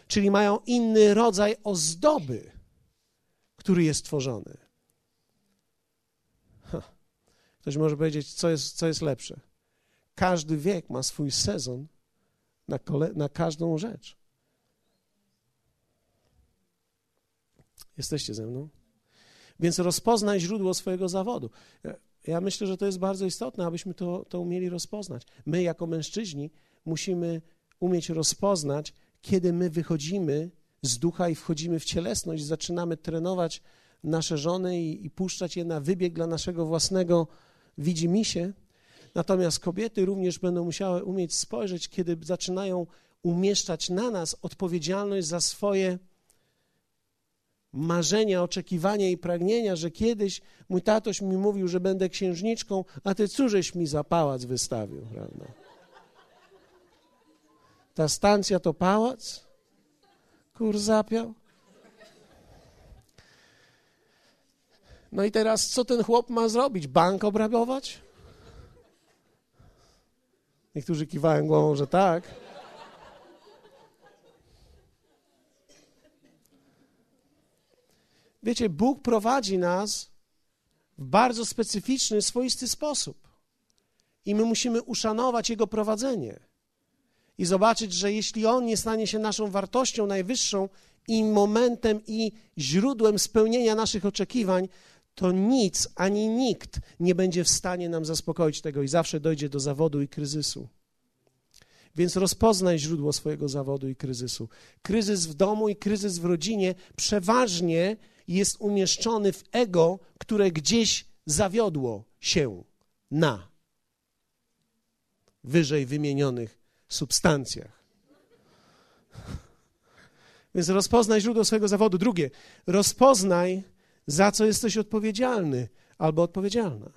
Czyli mają inny rodzaj ozdoby, który jest tworzony. Ktoś może powiedzieć, co jest, co jest lepsze. Każdy wiek ma swój sezon na, kole, na każdą rzecz. Jesteście ze mną? Więc rozpoznaj źródło swojego zawodu. Ja myślę, że to jest bardzo istotne, abyśmy to, to umieli rozpoznać. My, jako mężczyźni, musimy umieć rozpoznać, kiedy my wychodzimy z ducha i wchodzimy w cielesność, zaczynamy trenować nasze żony i, i puszczać je na wybieg dla naszego własnego widzi mi się. Natomiast kobiety również będą musiały umieć spojrzeć, kiedy zaczynają umieszczać na nas odpowiedzialność za swoje marzenia, oczekiwania i pragnienia, że kiedyś mój tatoś mi mówił, że będę księżniczką, a ty cóżeś mi za pałac wystawił, prawda? Ta stacja to pałac? Kur zapiał? No i teraz co ten chłop ma zrobić? Bank obrabować? Niektórzy kiwają głową, że tak. Wiecie, Bóg prowadzi nas w bardzo specyficzny, swoisty sposób. I my musimy uszanować Jego prowadzenie. I zobaczyć, że jeśli On nie stanie się naszą wartością najwyższą i momentem i źródłem spełnienia naszych oczekiwań, to nic ani nikt nie będzie w stanie nam zaspokoić tego i zawsze dojdzie do zawodu i kryzysu. Więc rozpoznaj źródło swojego zawodu i kryzysu. Kryzys w domu i kryzys w rodzinie przeważnie jest umieszczony w ego, które gdzieś zawiodło się na wyżej wymienionych substancjach. Więc rozpoznaj źródło swojego zawodu. Drugie, rozpoznaj, za co jesteś odpowiedzialny albo odpowiedzialna.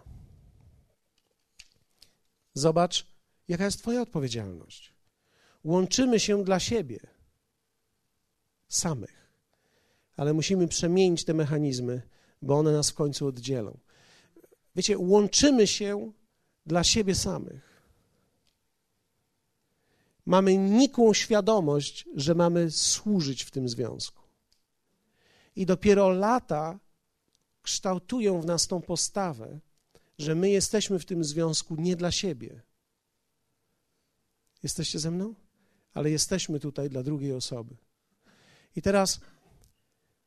Zobacz, jaka jest Twoja odpowiedzialność. Łączymy się dla siebie samych ale musimy przemienić te mechanizmy, bo one nas w końcu oddzielą. Wiecie, łączymy się dla siebie samych. Mamy nikłą świadomość, że mamy służyć w tym związku. I dopiero lata kształtują w nas tą postawę, że my jesteśmy w tym związku nie dla siebie. Jesteście ze mną? Ale jesteśmy tutaj dla drugiej osoby. I teraz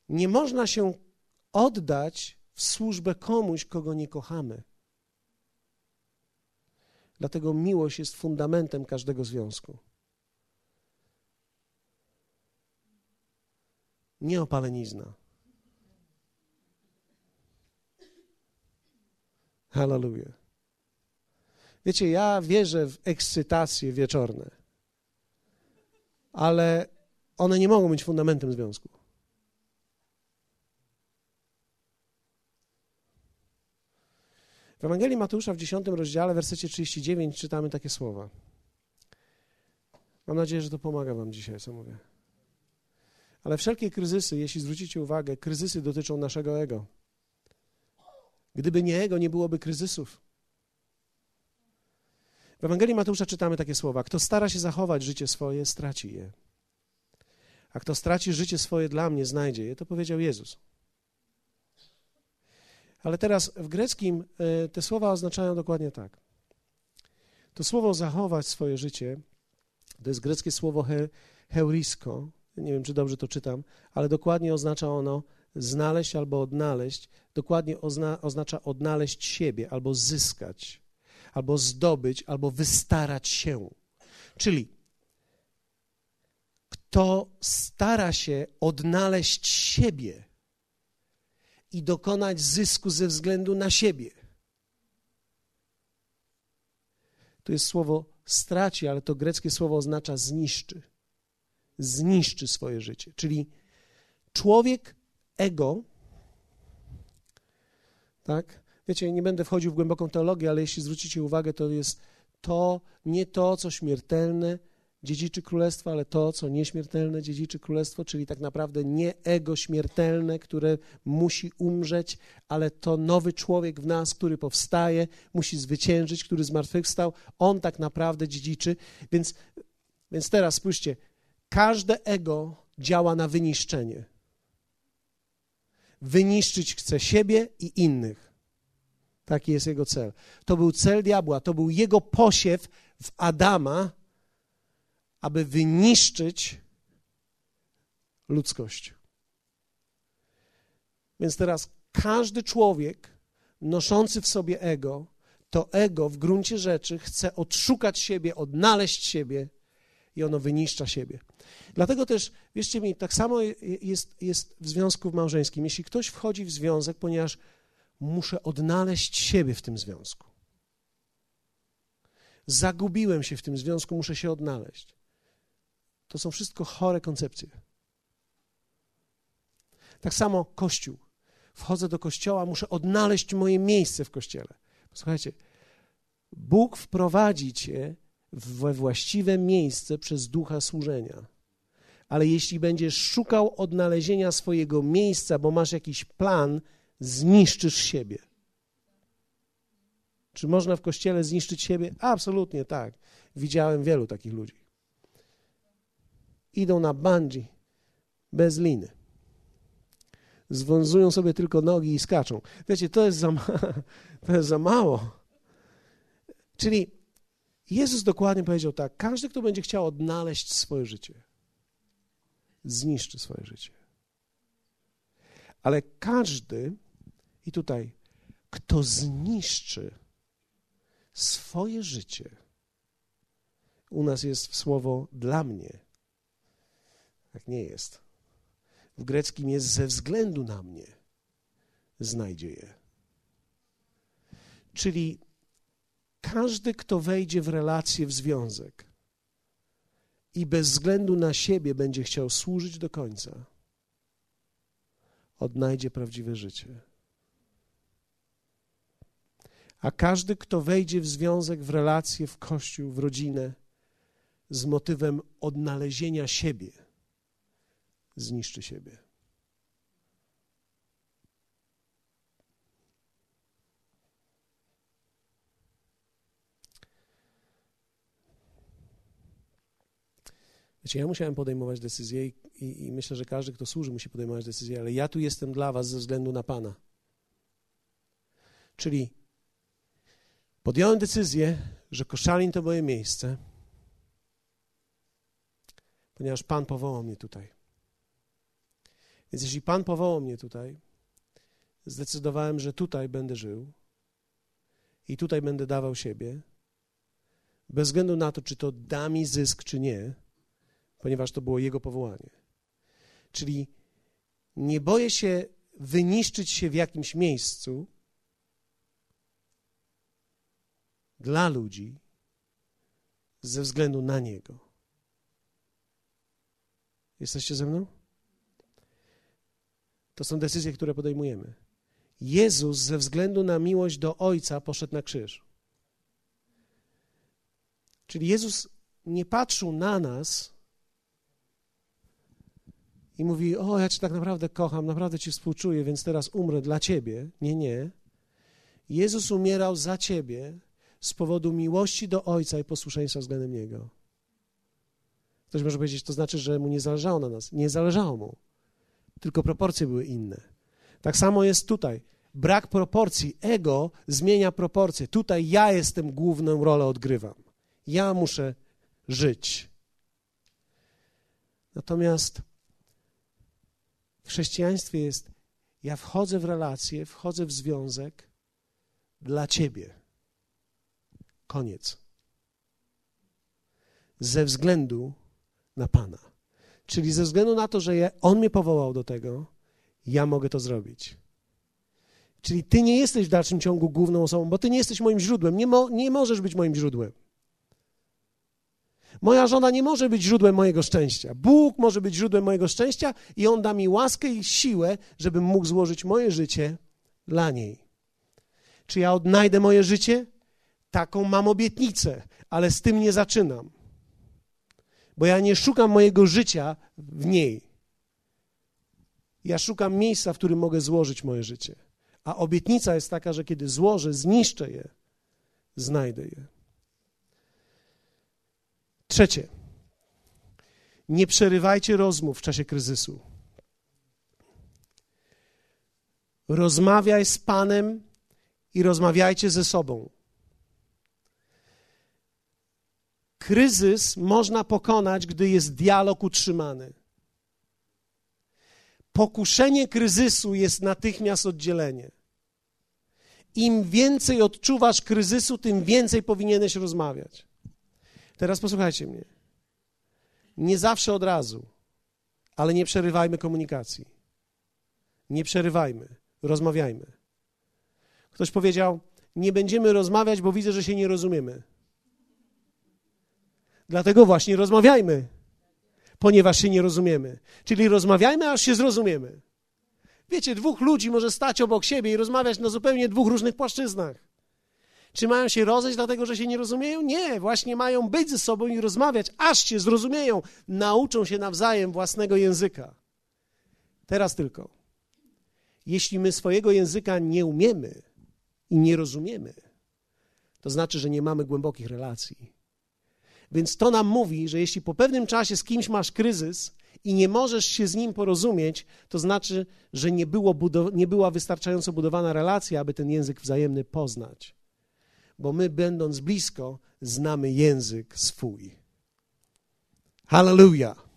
nie można się oddać w służbę komuś, kogo nie kochamy. Dlatego miłość jest fundamentem każdego związku. Nie opalenizna. Hallelujah. Wiecie, ja wierzę w ekscytacje wieczorne, ale one nie mogą być fundamentem związku. W Ewangelii Mateusza w 10 rozdziale, wersecie 39 czytamy takie słowa. Mam nadzieję, że to pomaga wam dzisiaj, co mówię. Ale wszelkie kryzysy, jeśli zwrócicie uwagę, kryzysy dotyczą naszego ego. Gdyby nie ego, nie byłoby kryzysów. W Ewangelii Mateusza czytamy takie słowa: Kto stara się zachować życie swoje, straci je. A kto straci życie swoje dla mnie, znajdzie je. To powiedział Jezus. Ale teraz w greckim e, te słowa oznaczają dokładnie tak. To słowo zachować swoje życie to jest greckie słowo he, heurisko. Nie wiem, czy dobrze to czytam, ale dokładnie oznacza ono znaleźć albo odnaleźć. Dokładnie ozna, oznacza odnaleźć siebie albo zyskać, albo zdobyć, albo wystarać się. Czyli kto stara się odnaleźć siebie, i dokonać zysku ze względu na siebie. To jest słowo straci, ale to greckie słowo oznacza zniszczy. Zniszczy swoje życie. Czyli człowiek ego, tak? Wiecie, nie będę wchodził w głęboką teologię, ale jeśli zwrócicie uwagę, to jest to, nie to, co śmiertelne, dziedziczy królestwo, ale to, co nieśmiertelne dziedziczy królestwo, czyli tak naprawdę nie ego śmiertelne, które musi umrzeć, ale to nowy człowiek w nas, który powstaje, musi zwyciężyć, który zmartwychwstał, on tak naprawdę dziedziczy. Więc, więc teraz spójrzcie, każde ego działa na wyniszczenie. Wyniszczyć chce siebie i innych. Taki jest jego cel. To był cel diabła, to był jego posiew w Adama, aby wyniszczyć ludzkość. Więc teraz każdy człowiek noszący w sobie ego, to ego w gruncie rzeczy chce odszukać siebie, odnaleźć siebie i ono wyniszcza siebie. Dlatego też, wierzcie mi, tak samo jest, jest w związku małżeńskim. Jeśli ktoś wchodzi w związek, ponieważ muszę odnaleźć siebie w tym związku. Zagubiłem się w tym związku, muszę się odnaleźć To są wszystko chore koncepcje. Tak samo Kościół. Wchodzę do kościoła, muszę odnaleźć moje miejsce w kościele. Słuchajcie, Bóg wprowadzi cię we właściwe miejsce przez ducha służenia. Ale jeśli będziesz szukał odnalezienia swojego miejsca, bo masz jakiś plan, zniszczysz siebie. Czy można w kościele zniszczyć siebie? Absolutnie tak. Widziałem wielu takich ludzi. Idą na bungee bez liny. Związują sobie tylko nogi i skaczą. Wiecie, to jest za, to jest za mało. Czyli Jezus dokładnie powiedział tak: każdy, kto będzie chciał odnaleźć swoje życie, zniszczy swoje życie. Ale każdy, i tutaj, kto zniszczy swoje życie, u nas jest słowo dla mnie. Tak nie jest. W greckim jest ze względu na mnie znajdzie je. Czyli każdy, kto wejdzie w relację, w związek i bez względu na siebie będzie chciał służyć do końca, odnajdzie prawdziwe życie. A każdy, kto wejdzie w związek, w relację, w kościół, w rodzinę z motywem odnalezienia siebie, zniszczy siebie. Wiecie, ja musiałem podejmować decyzje i, i, i, myślę, że każdy, kto służy, musi podejmować decyzje, ale ja tu jestem dla was ze względu na Pana. Czyli podjąłem decyzję, że Koszalin to moje miejsce, ponieważ Pan powołał mnie tutaj. Więc jeśli Pan powołał mnie tutaj, zdecydowałem, że tutaj będę żył i tutaj będę dawał siebie, bez względu na to, czy to da mi zysk, czy nie, ponieważ to było Jego powołanie. Czyli nie boję się wyniszczyć się w jakimś miejscu dla ludzi ze względu na Niego. Jesteście ze mną? To są decyzje, które podejmujemy. Jezus ze względu na miłość do Ojca poszedł na krzyż. Czyli Jezus nie patrzył na nas i mówi: O, ja Cię tak naprawdę kocham, naprawdę Ci współczuję, więc teraz umrę dla Ciebie. Nie, nie. Jezus umierał za Ciebie z powodu miłości do Ojca i posłuszeństwa względem Niego. Ktoś może powiedzieć, to znaczy, że mu nie zależało na nas. Nie zależało mu, tylko proporcje były inne. Tak samo jest tutaj. Brak proporcji, ego zmienia proporcje. Tutaj ja jestem główną rolę odgrywam. Ja muszę żyć. Natomiast chrześcijaństwie jest, ja wchodzę w relację, wchodzę w związek dla Ciebie. Koniec. Ze względu na Pana. Czyli ze względu na to, że ja, On mnie powołał do tego, ja mogę to zrobić. Czyli Ty nie jesteś w dalszym ciągu główną osobą, bo Ty nie jesteś moim źródłem. Nie, mo, nie możesz być moim źródłem. Moja żona nie może być źródłem mojego szczęścia. Bóg może być źródłem mojego szczęścia i On da mi łaskę i siłę, żebym mógł złożyć moje życie dla niej. Czy ja odnajdę moje życie? Taką mam obietnicę, ale z tym nie zaczynam. Bo ja nie szukam mojego życia w niej. Ja szukam miejsca, w którym mogę złożyć moje życie. A obietnica jest taka, że kiedy złożę, zniszczę je, znajdę je. Trzecie. Nie przerywajcie rozmów w czasie kryzysu. Rozmawiaj z Panem i rozmawiajcie ze sobą. Kryzys można pokonać, gdy jest dialog utrzymany. Pokuszenie kryzysu jest natychmiast oddzielenie. Im więcej odczuwasz kryzysu, tym więcej powinieneś rozmawiać. Teraz posłuchajcie mnie. Nie zawsze od razu, ale nie przerywajmy komunikacji. Nie przerywajmy, rozmawiajmy. Ktoś powiedział: Nie będziemy rozmawiać, bo widzę, że się nie rozumiemy. Dlatego właśnie rozmawiajmy. ponieważ się nie rozumiemy. Czyli rozmawiajmy, aż się zrozumiemy. Wiecie, dwóch ludzi może stać obok siebie i rozmawiać na zupełnie dwóch różnych płaszczyznach. Czy mają się rozejść dlatego, że się nie rozumieją? Nie, właśnie mają być ze sobą i rozmawiać, aż się zrozumieją, nauczą się nawzajem własnego języka. Teraz tylko. Jeśli my swojego języka nie umiemy i nie rozumiemy, to znaczy, że nie mamy głębokich relacji. Więc to nam mówi, że jeśli po pewnym czasie z kimś masz kryzys i nie możesz się z nim porozumieć, to znaczy, że nie, było nie była wystarczająco budowana relacja, aby ten język wzajemny poznać. Bo my, będąc blisko, znamy język swój. Hallelujah.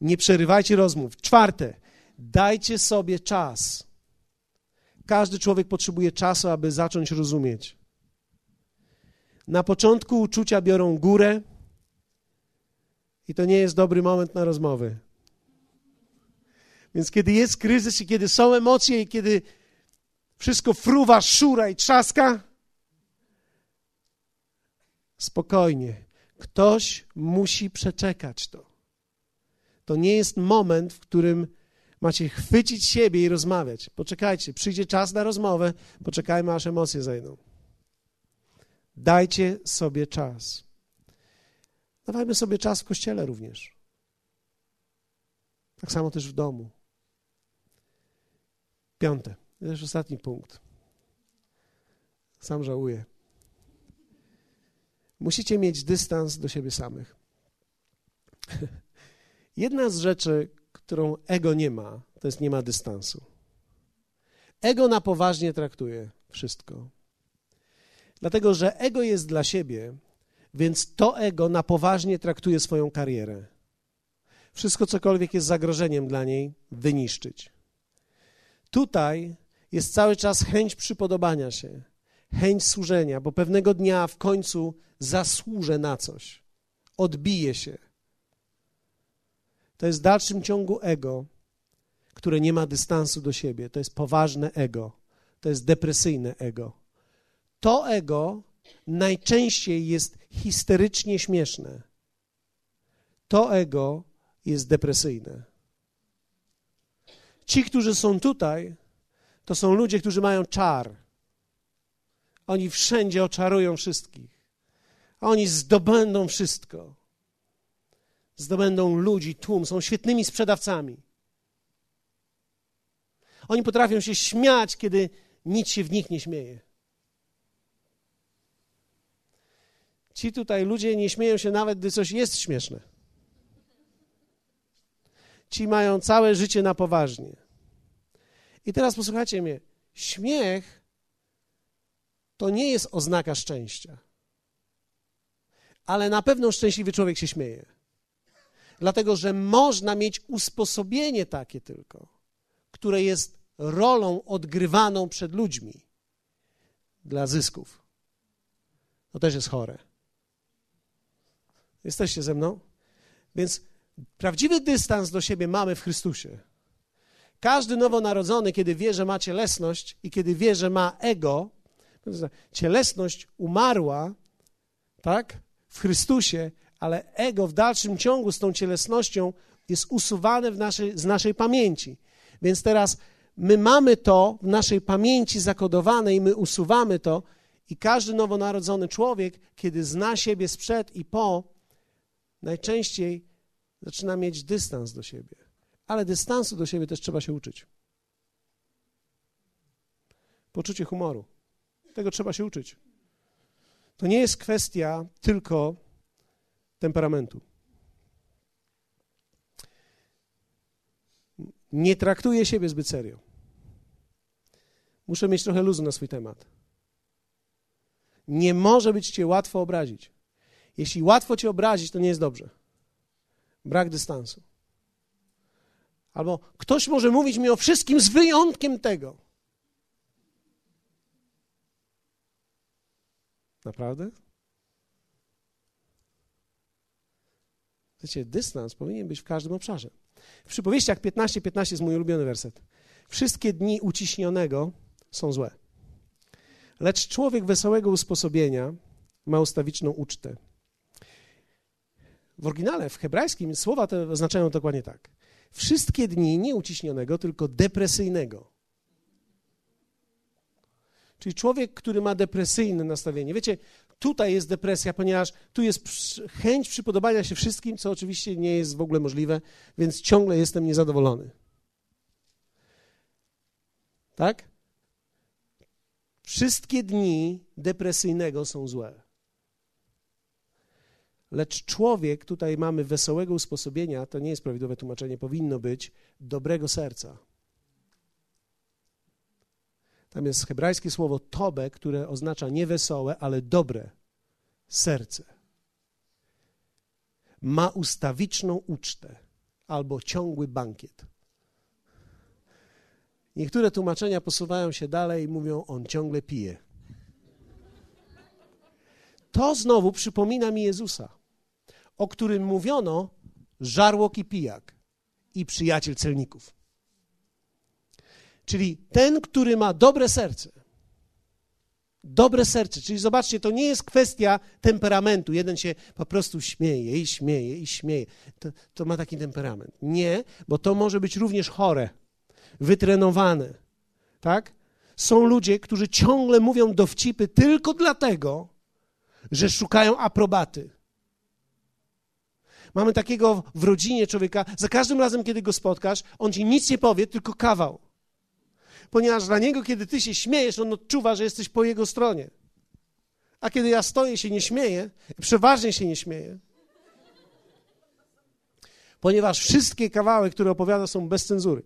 Nie przerywajcie rozmów. Czwarte, dajcie sobie czas. Każdy człowiek potrzebuje czasu, aby zacząć rozumieć. Na początku uczucia biorą górę i to nie jest dobry moment na rozmowy. Więc kiedy jest kryzys i kiedy są emocje i kiedy wszystko fruwa, szura i trzaska, spokojnie. Ktoś musi przeczekać to. To nie jest moment, w którym macie chwycić siebie i rozmawiać. Poczekajcie, przyjdzie czas na rozmowę, poczekajmy, aż emocje zejdą. Dajcie sobie czas. Dawajmy sobie czas w kościele również. Tak samo też w domu. Piąte, to ostatni punkt. Sam żałuję. Musicie mieć dystans do siebie samych. Jedna z rzeczy, którą ego nie ma, to jest nie ma dystansu. Ego na poważnie traktuje wszystko. Dlatego, że ego jest dla siebie, więc to ego na poważnie traktuje swoją karierę. Wszystko, cokolwiek jest zagrożeniem dla niej, wyniszczyć. Tutaj jest cały czas chęć przypodobania się, chęć służenia, bo pewnego dnia w końcu zasłużę na coś, odbije się. To jest w dalszym ciągu ego, które nie ma dystansu do siebie. To jest poważne ego, to jest depresyjne ego. To ego najczęściej jest histerycznie śmieszne. To ego jest depresyjne. Ci, którzy są tutaj, to są ludzie, którzy mają czar. Oni wszędzie oczarują wszystkich. Oni zdobędą wszystko. Zdobędą ludzi, tłum, są świetnymi sprzedawcami. Oni potrafią się śmiać, kiedy nic się w nich nie śmieje. Ci tutaj ludzie nie śmieją się nawet, gdy coś jest śmieszne. Ci mają całe życie na poważnie. I teraz posłuchajcie mnie. Śmiech to nie jest oznaka szczęścia. Ale na pewno szczęśliwy człowiek się śmieje. Dlatego, że można mieć usposobienie takie tylko, które jest rolą odgrywaną przed ludźmi dla zysków. To też jest chore. Jesteście ze mną? Więc prawdziwy dystans do siebie mamy w Chrystusie. Każdy nowonarodzony, kiedy wie, że ma cielesność i kiedy wie, że ma ego, cielesność umarła, tak, w Chrystusie, ale ego w dalszym ciągu z tą cielesnością jest usuwane naszej, z naszej pamięci. Więc teraz my mamy to w naszej pamięci zakodowane i my usuwamy to, i każdy nowonarodzony człowiek, kiedy zna siebie sprzed i po, najczęściej zaczyna mieć dystans do siebie. Ale dystansu do siebie też trzeba się uczyć. Poczucie humoru. Tego trzeba się uczyć. To nie jest kwestia tylko temperamentu. Nie traktuję siebie zbyt serio. Muszę mieć trochę luzu na swój temat. Nie może być cię łatwo obrazić. Jeśli łatwo cię obrazić, to nie jest dobrze. Brak dystansu. Albo ktoś może mówić mi o wszystkim z wyjątkiem tego. Naprawdę? Wiecie, dystans powinien być w każdym obszarze. W przypowieściach 15:15 15 jest mój ulubiony werset. Wszystkie dni uciśnionego są złe. Lecz człowiek wesołego usposobienia ma ustawiczną ucztę. w oryginale, w hebrajskim słowa te oznaczają dokładnie tak. Wszystkie dni nie uciśnionego, tylko depresyjnego. Czyli człowiek, który ma depresyjne nastawienie. Wiecie, tutaj jest depresja, ponieważ tu jest chęć przypodobania się wszystkim, co oczywiście nie jest w ogóle możliwe, więc ciągle jestem niezadowolony. Tak? Wszystkie dni depresyjnego są złe. Lecz człowiek, tutaj mamy wesołego usposobienia, to nie jest prawidłowe tłumaczenie, powinno być dobrego serca. Tam jest hebrajskie słowo tobe, które oznacza nie wesołe, ale dobre serce. Ma ustawiczną ucztę albo ciągły bankiet. Niektóre tłumaczenia posuwają się dalej i mówią, on ciągle pije. To znowu przypomina mi Jezusa, o którym mówiono żarłok i pijak i przyjaciel celników. Czyli ten, który ma dobre serce. Dobre serce, czyli zobaczcie, to nie jest kwestia temperamentu. Jeden się po prostu śmieje i śmieje i śmieje. To, to ma taki temperament. Nie, bo to może być również chore, wytrenowane. Tak? Są ludzie, którzy ciągle mówią dowcipy tylko dlatego, że szukają aprobaty. Mamy takiego w rodzinie człowieka, za każdym razem, kiedy go spotkasz, on ci nic nie powie, tylko kawał ponieważ dla niego, kiedy ty się śmiejesz, on odczuwa, że jesteś po jego stronie. A kiedy ja stoję, się nie śmieję, przeważnie się nie śmieję, ponieważ wszystkie kawały, które opowiada, są bez cenzury.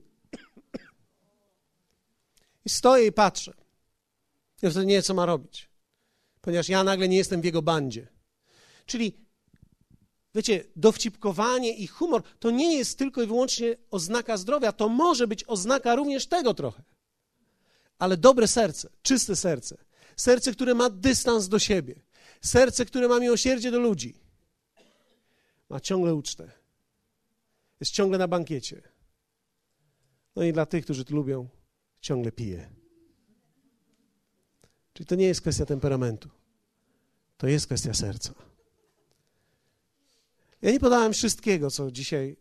I stoję i patrzę. I wtedy nie wiem, co ma robić, ponieważ ja nagle nie jestem w jego bandzie. Czyli, wiecie, dowcipkowanie i humor to nie jest tylko i wyłącznie oznaka zdrowia, to może być oznaka również tego trochę ale dobre serce, czyste serce, serce, które ma dystans do siebie, serce, które ma miłosierdzie do ludzi, ma ciągle ucztę, jest ciągle na bankiecie. No i dla tych, którzy to lubią, ciągle pije. Czyli to nie jest kwestia temperamentu, to jest kwestia serca. Ja nie podałem wszystkiego, co dzisiaj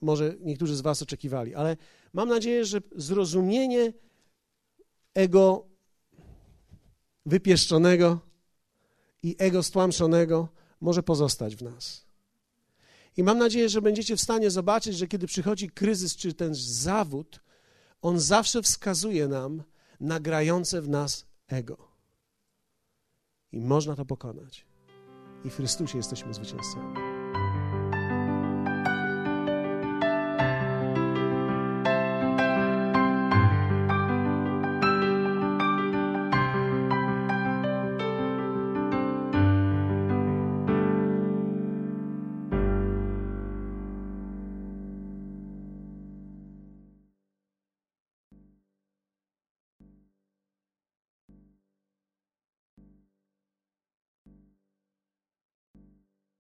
może niektórzy z Was oczekiwali, ale mam nadzieję, że zrozumienie ego wypieszczonego i ego stłamszonego może pozostać w nas. I mam nadzieję, że będziecie w stanie zobaczyć, że kiedy przychodzi kryzys czy ten zawód, on zawsze wskazuje nam na grające w nas ego. I można to pokonać. I w Chrystusie jesteśmy zwycięzcami.